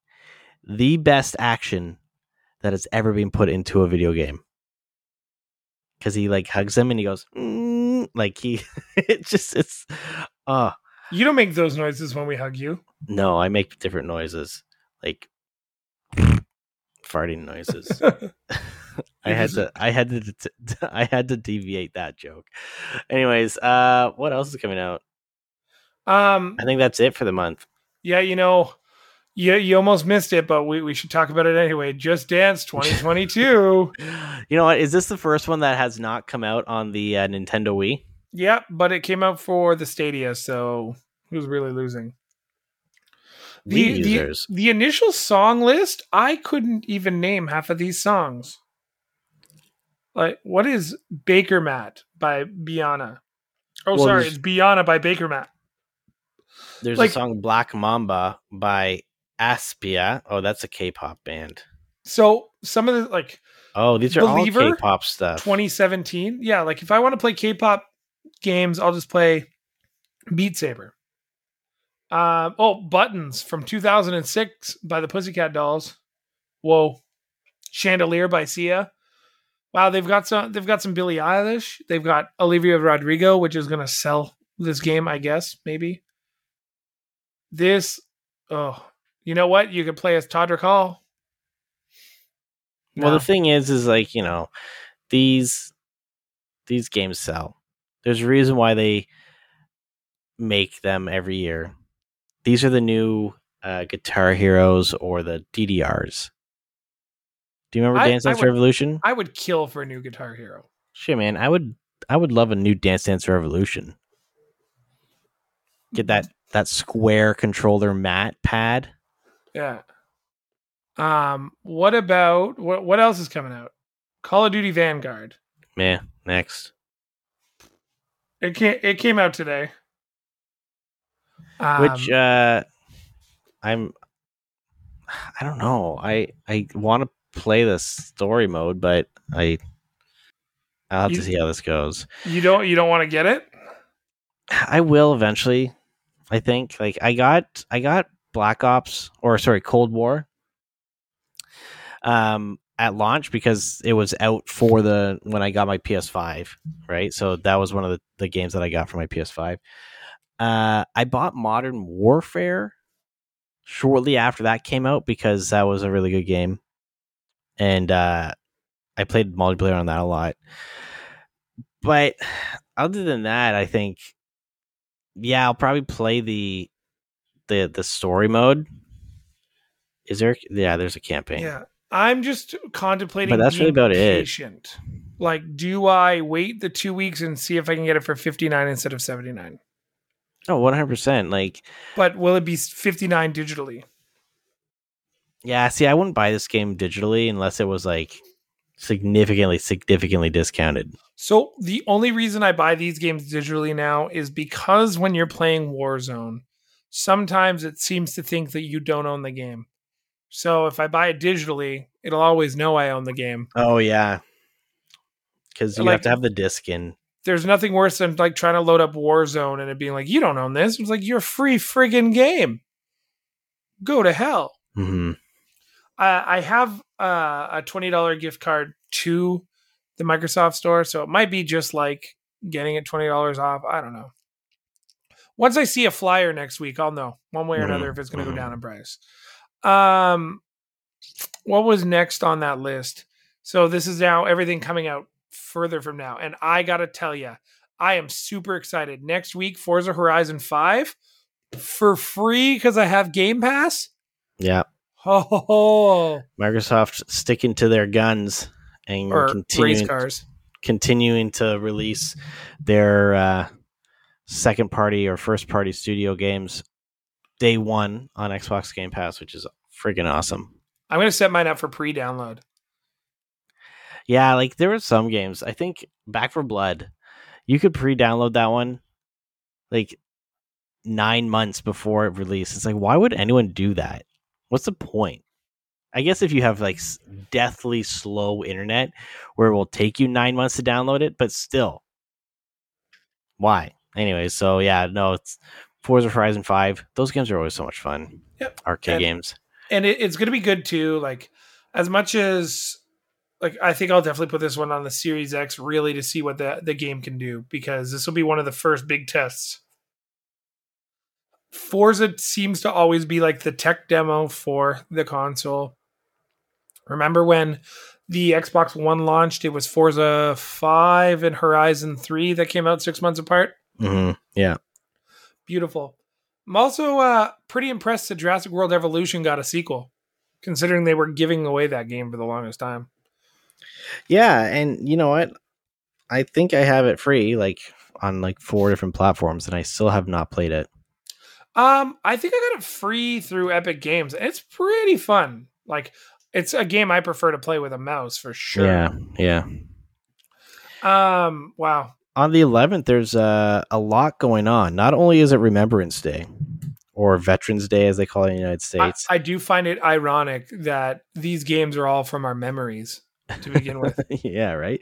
the best action that has ever been put into a video game. Because he like hugs him and he goes mm, like he <laughs> it just it's oh You don't make those noises when we hug you. no I make different noises like farting noises. <laughs> I had to I had to I had to deviate that joke. Anyways, uh what else is coming out? Um, I think that's it for the month. Yeah, you know, you you almost missed it, but we, we should talk about it anyway. Just Dance <laughs> 2022. You know what? Is this the first one that has not come out on the uh, Nintendo Wii? yep, but it came out for the Stadia, so who's really losing? The, the, the initial song list, I couldn't even name half of these songs. Like, what is Bakermat by Baiana? Oh, Well, sorry, it's Baiana by Bakermat. There's like- a song Black Mamba by aespa. Oh, that's a K-pop band. So some of the like Oh, these are Believer? all K-pop stuff. 2017, yeah, like if I want to play K-pop games, I'll just play Beat Saber. Um, oh, Buttons from 2006 by the Pussycat Dolls. Whoa, Chandelier by Sia. Wow, they've got some. They've got some Billie Eilish. They've got Olivia Rodrigo, which is going to sell this game, I guess. Maybe this. Oh, you know what? You could play as Todrick Hall. Well, the thing is, is like you know, these these games sell. There's a reason why they make them every year. These are the new uh, Guitar Heroes or the DDRs. Do you remember I- Dance I Dance would- Revolution? I would kill for a new Guitar Hero. Shit, man, I would I would love a new Dance Dance Revolution. Get that that square controller mat pad. Yeah. Um. What about what? What else is coming out? Call of Duty Vanguard. Man, next. It came. It came out today. Um, Which uh I'm I don't know. I I want to play the story mode, but I I'll have You- to see how this goes. you don't. You don't want to get it. I will eventually. I think like I got I got Black Ops or sorry Cold War um at launch because it was out for the when I got my PS5, right? So that was one of the, the games that I got for my PS5. Uh I bought Modern Warfare shortly after that came out because that was a really good game. And uh I played multiplayer on that a lot. But <sighs> other than that, I think yeah, I'll probably play the the the story mode. Is there? Yeah, there's a campaign. Yeah. I'm just contemplating. But that's really about it. Patient. Like, do I wait the two weeks and see if I can get it for 59 instead of 79? Oh, 100 percent. Like, But will it be 59 digitally? yeah. See, I wouldn't buy this game digitally unless it was like significantly, significantly discounted. So the only reason I buy these games digitally now is because when you're playing Warzone, sometimes it seems to think that you don't own the game. So if I buy it digitally, it'll always know I own the game. Oh yeah, because you Like- have to have the disc in. There's nothing worse than like trying to load up Warzone and it being like, you don't own this. It's like your free friggin' game. Go to hell. I I have uh, a twenty dollar gift card to the Microsoft store. So it might be just like getting it twenty dollars off. I don't know. Once I see a flyer next week, I'll know one way or another Mhm, if it's going to mhm. go down in price. Um, what was next on that list? So this is now everything coming out further from now, and I got to tell you, I am super excited. Next week, Forza Horizon Five for free because I have Game Pass. Yeah, ho! Microsoft sticking to their guns and Or race continuing cars. continuing to release their uh, second party or first party studio games day one on Xbox Game Pass, which is freaking awesome. I'm gonna set mine up for pre-download. Yeah, like there were some games. I think Back 4 Blood, you could pre-download that one like nine months before it released. It's like, why would anyone do that? What's the point? I guess if you have like deathly slow internet where it will take you nine months to download it, but still, why? Anyway, so yeah, no, it's Forza Horizon Five. Those games are always so much fun. Yep. Arcade And- games. and it, it's going to be good too. Like as much as like I think I'll definitely put this one on the Series X really to see what the the game can do because this will be one of the first big tests. Forza seems to always be like the tech demo for the console. Remember when the Xbox One launched? It was Forza 5 and Horizon 3 that came out six months apart. hmm Yeah. Beautiful. I'm also uh, pretty impressed that Jurassic World Evolution got a sequel, considering they were giving away that game for the longest time. Yeah, and you know what? I think I have it free, like on like four different platforms, and I still have not played it. Um, I think I got it free through Epic Games, and it's pretty fun. Like, it's a game I prefer to play with a mouse for sure. Yeah, yeah. Um. Wow. On the 11th, there's uh, a lot going on. Not only is it Remembrance Day, or Veterans Day, as they call it in the United States. I do find it ironic that these games are all from our memories to begin with. <laughs> yeah, right.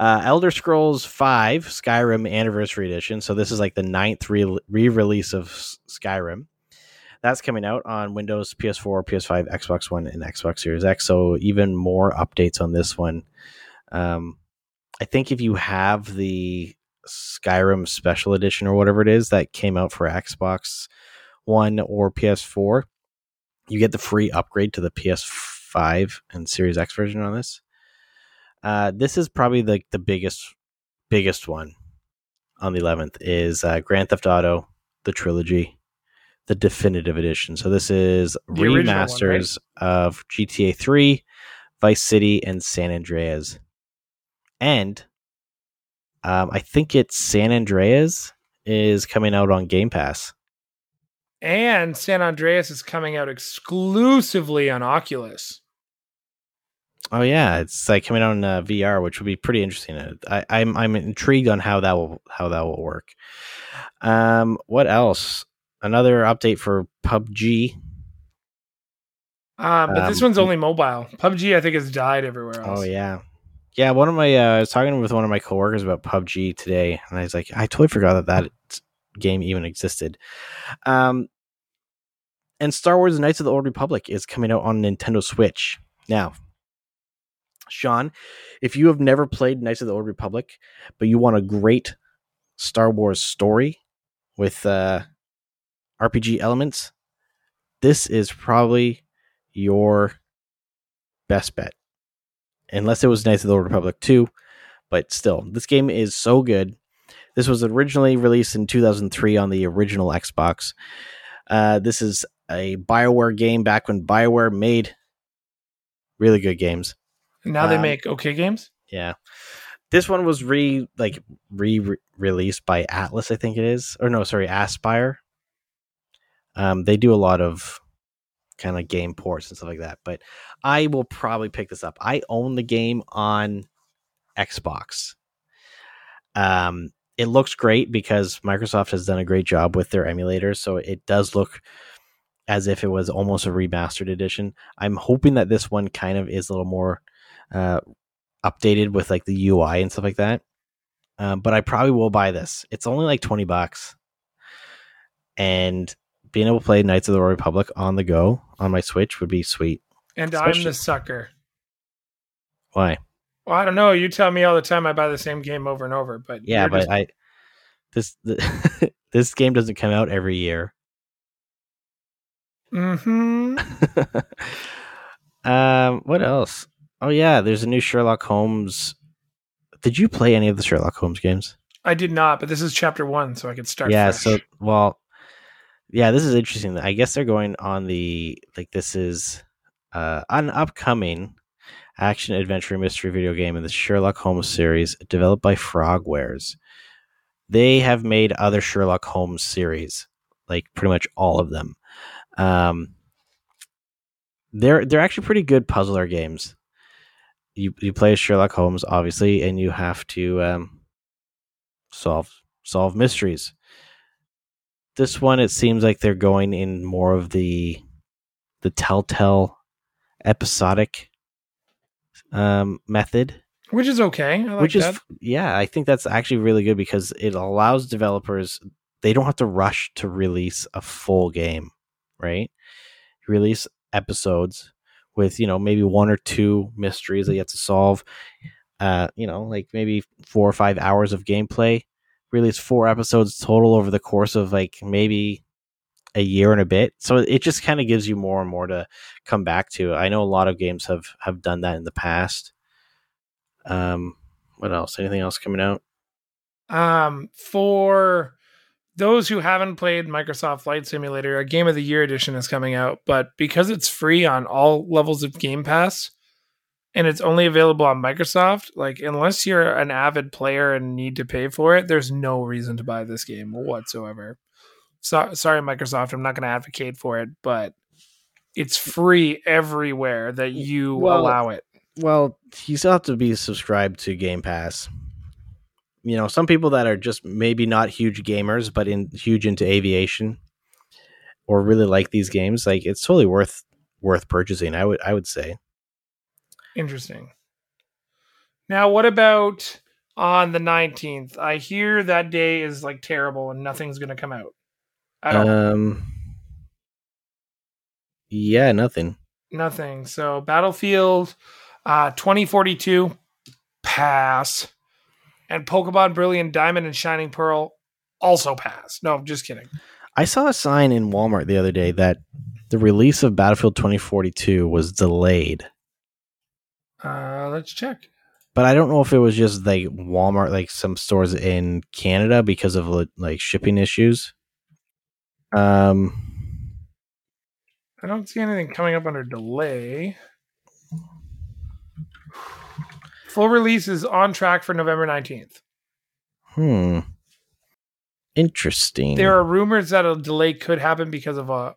Uh, Elder Scrolls Five Skyrim Anniversary Edition. So this is like the ninth re release of Skyrim. That's coming out on Windows, PS4, PS5, Xbox One, and Xbox Series X. So even more updates on this one. Um, I think if you have the Skyrim Special Edition or whatever it is that came out for Xbox One or PS4, you get the free upgrade to the PS5 and Series X version on this. Uh, this is probably the the biggest biggest one on the 11th is uh, Grand Theft Auto the trilogy, the definitive edition. So this is The original one, right? remasters of GTA 3, Vice City, and San Andreas. And um, I think it's San Andreas is coming out on Game Pass. and San Andreas is coming out exclusively on Oculus. Oh yeah, it's like coming out on uh, VR, which would be pretty interesting. Uh, I, I'm I'm intrigued on how that will how that will work. Um, what else? Another update for PUBG. Um, but this Um, one's only mobile. PUBG, I think, has died everywhere else. Oh yeah, yeah. One of my uh, I was talking with one of my coworkers about PUBG today, and I was like, I totally forgot that that game even existed. Um, and Star Wars: Knights of the Old Republic is coming out on Nintendo Switch now. Sean, if you have never played Knights of the Old Republic, but you want a great Star Wars story with uh, RPG elements, this is probably your best bet. Unless it was Knights of the Old Republic 2, but still, this game is so good. This was originally released in 2003 on the original Xbox. Uh, this is a BioWare game back when BioWare made really good games. Now they Um, make okay games. Yeah. This one was re like re released by Atlas, I think it is. Or no, sorry, Aspyr. Um, they do a lot of kind of game ports and stuff like that. But I will probably pick this up. I own the game on Xbox. Um, it looks great because Microsoft has done a great job with their emulators, so it does look as if it was almost a remastered edition. I'm hoping that this one kind of is a little more uh, updated with like the UI and stuff like that. Um, but I probably will buy this. It's only like twenty bucks, and being able to play Knights of the Royal Republic on the go on my Switch would be sweet. And I'm the sucker. Why? Well, I don't know. You tell me all the time I buy the same game over and over, but Yeah, but just- I this the, <laughs> this game doesn't come out every year. Mhm. <laughs> um, what else? Oh yeah, there's a new Sherlock Holmes. Did you play any of the Sherlock Holmes games? I did not, but this is chapter one, so I could start. yeah, fresh. so well, yeah, this is interesting. I guess they're going on the like this is uh an upcoming action adventure mystery video game in the Sherlock Holmes series developed by Frogwares. They have made other Sherlock Holmes series, like pretty much all of them. Um, they're they're actually pretty good puzzler games. You you play Sherlock Holmes, obviously, and you have to um, solve solve mysteries. This one, it seems like they're going in more of the the telltale episodic um, method which is okay. I like which is that. yeah i think that's actually really good because it allows developers they don't have to rush to release a full game right release episodes with you know maybe one or two mysteries that you have to solve uh you know like maybe four or five hours of gameplay release four episodes total over the course of like maybe a year and a bit so it just kind of gives you more and more to come back to i know a lot of games have have done that in the past um, what else? Anything else coming out? Um, for those who haven't played Microsoft Flight Simulator, a Game of the Year edition is coming out, but because it's free on all levels of Game Pass and it's only available on Microsoft, like unless you're an avid player and need to pay for it, there's no reason to buy this game whatsoever. So, sorry, Microsoft, I'm not going to advocate for it, but it's free everywhere that you Well, allow it. Well, you still have to be subscribed to Game Pass. You know, some people that are just maybe not huge gamers, but in huge into aviation, or really like these games, like it's totally worth worth purchasing. I would I would say. Interesting. Now, what about on the 19th? I hear that day is like terrible and nothing's going to come out. I don't Um. Yeah, nothing. nothing. So, Battlefield uh 2042 pass and Pokemon Brilliant Diamond and Shining Pearl also pass. No, I'm just kidding. I saw a sign in Walmart the other day that the release of Battlefield 2042 was delayed. Uh let's check. but I don't know if it was just like Walmart, like some stores in Canada because of like shipping issues. Um, I don't see anything coming up under delay. Full release is on track for November 19th. hmm, interesting. there are rumors that a delay could happen because of a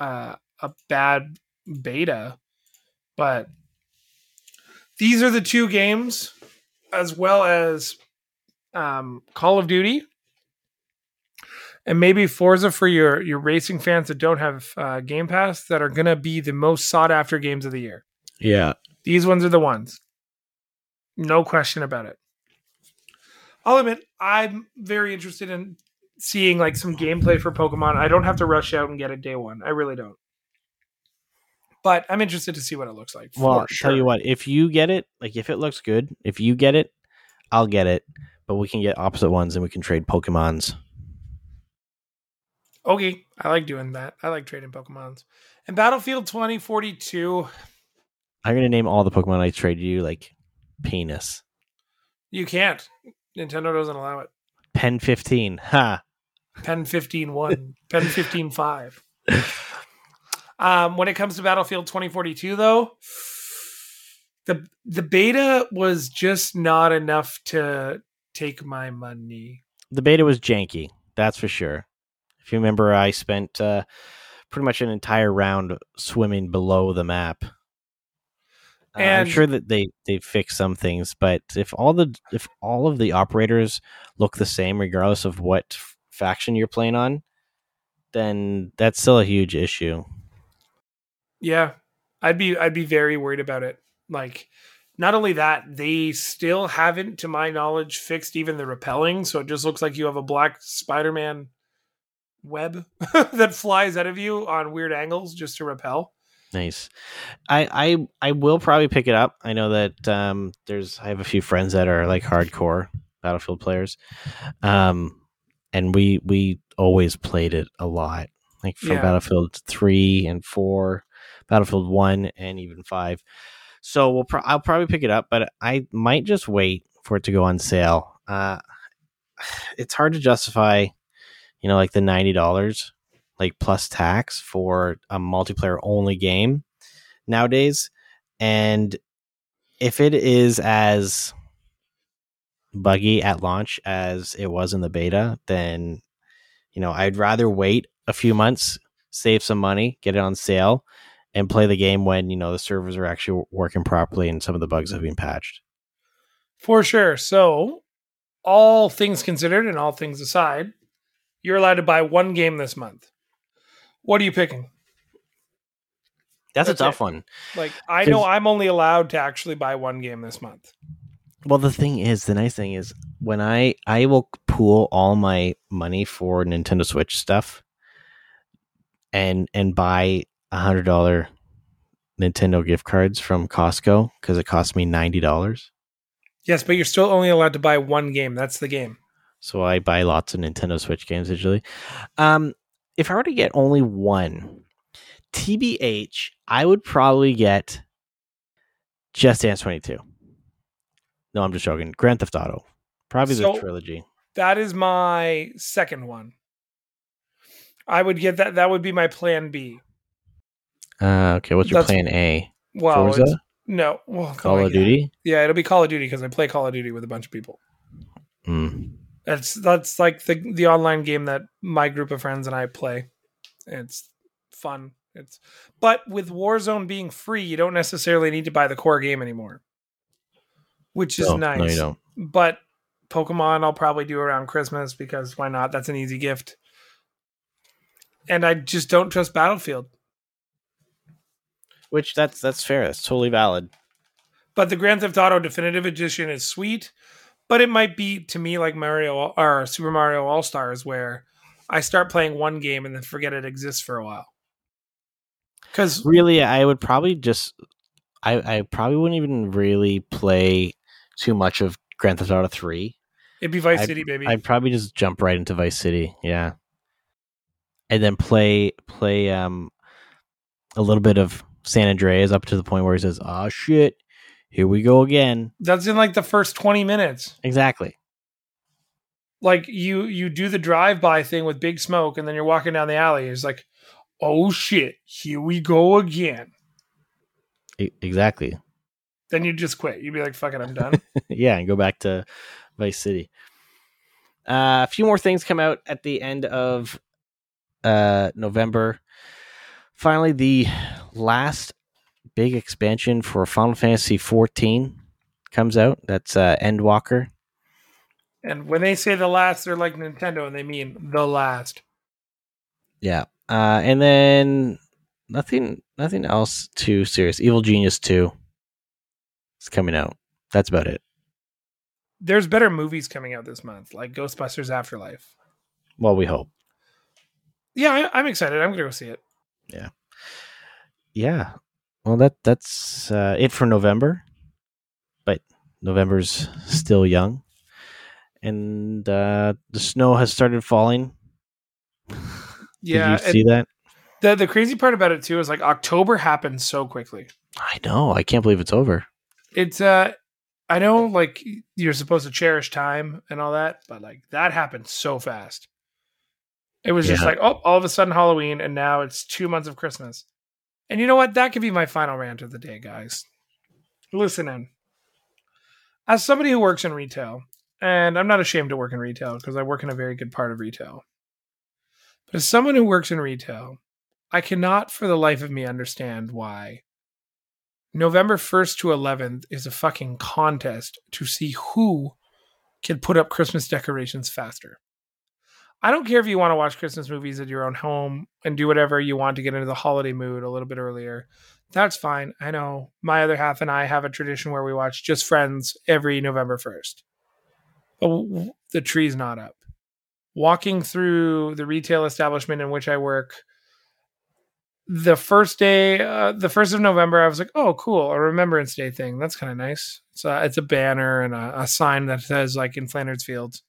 uh, a bad beta, but these are the two games, as well as um, Call of Duty, and maybe Forza for your your racing fans that don't have uh, Game Pass that are gonna be the most sought after games of the year. yeah, These ones are the ones. No question about it. I'll admit, I'm very interested in seeing like some gameplay for Pokemon. I don't have to rush out and get it day one. I really don't. But I'm interested to see what it looks like. For well, sure. tell you what, if you get it, like if it looks good, if you get it, I'll get it. But we can get opposite ones and we can trade Pokemons. Okay, I like doing that. I like trading Pokemons. And Battlefield 2042, I'm gonna name all the Pokemon I trade you like penis, you can't. Nintendo doesn't allow it. Pen 15. Ha. Pen 15 1, Pen 15 5. <laughs> Um, when it comes to Battlefield 2042, though, the the beta was just not enough to take my money. The beta was janky, that's for sure. If you remember, I spent uh, pretty much an entire round swimming below the map. Uh, I'm sure that they they fix some things, but if all the if all of the operators look the same, regardless of what f- faction you're playing on, then that's still a huge issue. Yeah, I'd be I'd be very worried about it. Like, not only that, they still haven't, to my knowledge, fixed even the repelling. So it just looks like you have a black Spider-Man web <laughs> that flies out of you on weird angles just to repel. Nice. I I I will probably pick it up. I know that um there's I have a few friends that are like hardcore Battlefield players. Um and we we always played it a lot. Like from Yeah. Battlefield 3 and 4, Battlefield 1 and even 5. So we'll pro- I'll probably pick it up, but I might just wait for it to go on sale. Uh <sighs> it's hard to justify, you know, like the $90 like plus tax for a multiplayer only game nowadays. And if it is as buggy at launch as it was in the beta, then you know, I'd rather wait a few months, save some money, get it on sale, and play the game when, you know, the servers are actually working properly and some of the bugs have been patched. For sure. So, all things considered and all things aside, you're allowed to buy one game this month. What are you picking? That's, That's a tough it. one. Like, I know I'm only allowed to actually buy one game this month. Well, the thing is, the nice thing is when I I will pool all my money for Nintendo Switch stuff, and and buy hundred dollar Nintendo gift cards from Costco because it cost me ninety dollars. Yes, but you're still only allowed to buy one game. That's the game. So I buy lots of Nintendo Switch games usually. Um, if I were to get only one, TBH, I would probably get Just Dance Twenty Two. No, I'm just joking. Grand Theft Auto, probably the trilogy. That is my second one. I would get that. That would be my plan B. Uh, okay, what's your That's- plan A? Well, Forza, it's- no, well, Call of. Duty. Yeah, it'll be Call of Duty because I play Call of Duty with a bunch of people. Mm. That's that's like the the online game that my group of friends and I play. It's fun. It's but with Warzone being free, you don't necessarily need to buy the core game anymore, which is No, nice. No, you don't. But Pokemon, I'll probably do around Christmas because why not? That's an easy gift. And I just don't trust Battlefield. Which that's that's fair. That's totally valid. But the Grand Theft Auto Definitive Edition is sweet, but it might be to me like Mario or Super Mario All Stars, where I start playing one game and then forget it exists for a while. Because Really, I would probably just. I I probably wouldn't even really play too much of Grand Theft Auto Three. it'd be Vice I'd- City, baby. I'd probably just jump right into Vice City, yeah, and then play play um a little bit of San Andreas up to the point where he says, "Oh shit, here we go again." That's in like the first twenty minutes. Exactly. Like you, you do the drive by thing with Big Smoke, and then you're walking down the alley. It's like, oh shit, here we go again. E- exactly. Then you just quit. You'd be like, fuck it, I'm done. <laughs> yeah, and go back to Vice City. Uh, a few more things come out at the end of uh, November. Finally, the last big expansion for Final Fantasy XIV comes out. That's uh, Endwalker. and when they say the last, they're like Nintendo, and they mean the last. Yeah, uh, and then nothing, nothing else too serious. Evil Genius Two is coming out. That's about it. There's better movies coming out this month, like Ghostbusters Afterlife. Well, we hope. Yeah, I, I'm excited. I'm gonna go see it. yeah well that that's uh, it for november but november's still young. And uh the snow has started falling. Yeah, did you see that? the the crazy part about it too is like October happened so quickly. i know. I can't believe it's over. It's uh, I know like you're supposed to cherish time and all that, but like that happened so fast. It was just like oh, all of a sudden Halloween, and now it's two months of Christmas. And you know what? That could be my final rant of the day, guys. Listen in. As somebody who works in retail, and I'm not ashamed to work in retail because I work in a very good part of retail. But as someone who works in retail, I cannot for the life of me understand why November 1st to 11th is a fucking contest to see who can put up Christmas decorations faster. I don't care if you want to watch Christmas movies at your own home and do whatever you want to get into the holiday mood a little bit earlier. That's fine. I know my other half and I have a tradition where we watch Just Friends every November 1st. But w- w- the tree's not up. Walking through the retail establishment in which I work, the first day, uh, the first of November, I was like, "Oh, cool, a Remembrance Day thing. That's kind of nice." It's a, it's a banner and a, a sign that says like in Flanders Fields.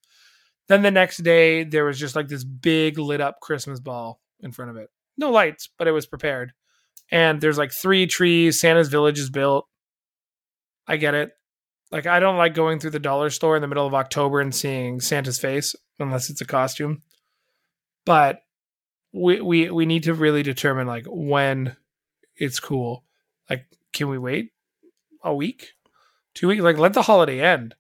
Then the next day, there was just like this big lit up Christmas ball in front of it. No lights, but it was prepared. And there's like three trees. Santa's village is built. I get it. Like I don't like going through the dollar store in the middle of October and seeing Santa's face unless it's a costume. But we we we need to really determine like when it's cool. Like can we wait a week? Two weeks? Like let the holiday end.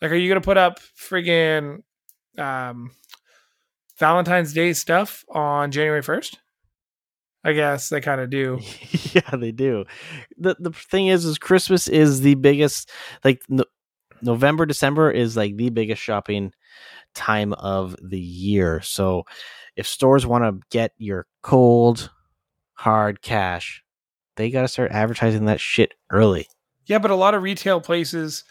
Like are you to put up friggin' um Valentine's Day stuff on January 1st? I guess they kind of do. <laughs> yeah, they do. the The thing is, is Christmas is the biggest. Like no, November, December is like the biggest shopping time of the year. So if stores want to get your cold, hard cash, they got to start advertising that shit early. Yeah, but a lot of retail places,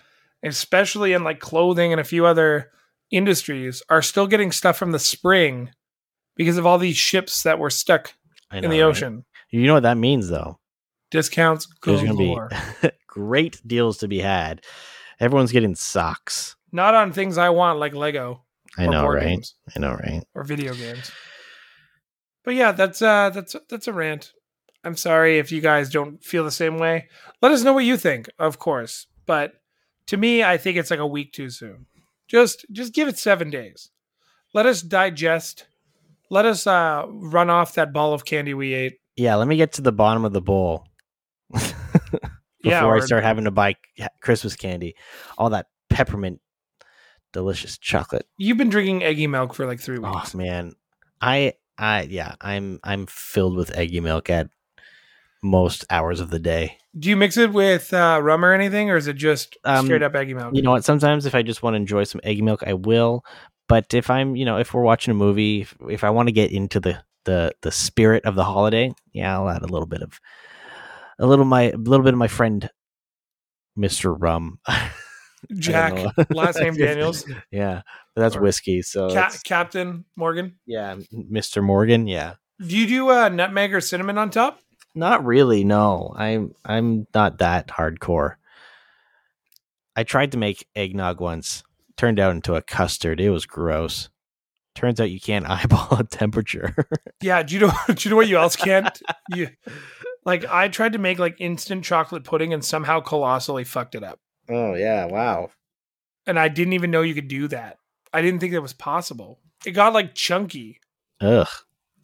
especially in like clothing and a few other industries, are still getting stuff from the spring because of all these ships that were stuck I in the right? ocean. You know what that means, though. Discounts There's going to be <laughs> great deals to be had. Everyone's getting socks. Not on things I want like Lego I know, right? games I know, right? or video games. But yeah, that's uh that's that's a rant. I'm sorry if you guys don't feel the same way. Let us know what you think, of course. But to me, I think it's like a week too soon. Just just give it 7 days. Let us digest. Let us uh run off that ball of candy we ate. Yeah, let me get to the bottom of the bowl <laughs> before Yeah, I start having to buy Christmas candy. All that peppermint, delicious chocolate. You've been drinking eggy milk for like 3 Oh weeks. man, I, I, yeah, I'm, I'm filled with eggy milk at most hours of the day. Do you mix it with uh, rum or anything, or is it just Um, straight up eggy milk? You know what? Sometimes if I just want to enjoy some eggy milk, I will. But if I'm, you know, if we're watching a movie, if, if I want to get into the the the spirit of the holiday, yeah, I'll add a little bit of a little my a little bit of my friend Mister Rum. <laughs> Jack, last name <laughs> Daniels, yeah, but that's Or whiskey. So Ca- Captain Morgan. yeah, Mister Morgan. Yeah, Do you do uh, nutmeg or cinnamon on top? Not really. No, I'm I'm not that hardcore. I tried to make eggnog once. Turned out into a custard. It was gross. Turns out you can't <laughs> eyeball a temperature. Yeah. Do you know? <laughs> Do you know what you else can't? you like I tried to make like instant chocolate pudding and somehow colossally fucked it up. oh yeah! Wow. And I didn't even know you could do that. I didn't think that was possible. It got like chunky. Ugh.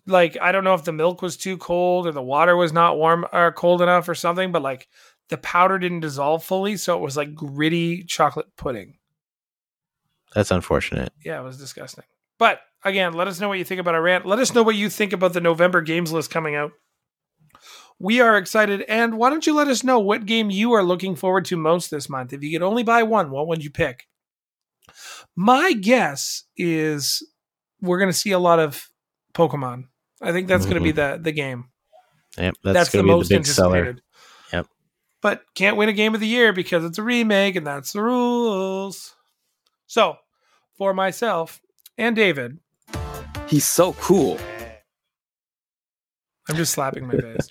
Like I don't know if the milk was too cold or the water was not warm or cold enough or something, but like the powder didn't dissolve fully, so it was like gritty chocolate pudding. That's unfortunate. Yeah, it was disgusting. But again, let us know what you think about our rant. Let us know what you think about the November games list coming out. We are excited. And why don't you let us know what game you are looking forward to most this month? If you could only buy one, what would you pick? My guess is we're going to see a lot of Pokemon. I think that's going to be the, the game. Yep, That's, that's, the gonna be most the big seller. Yep. But can't win a game of the year because it's a remake and that's the rules. So, for myself and David, He's so cool. I'm just slapping my face.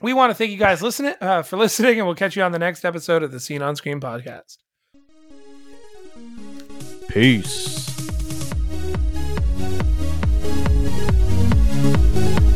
we want to thank you guys listening uh, for listening, and we'll catch you on the next episode of the Scene on Screen podcast. Peace. Música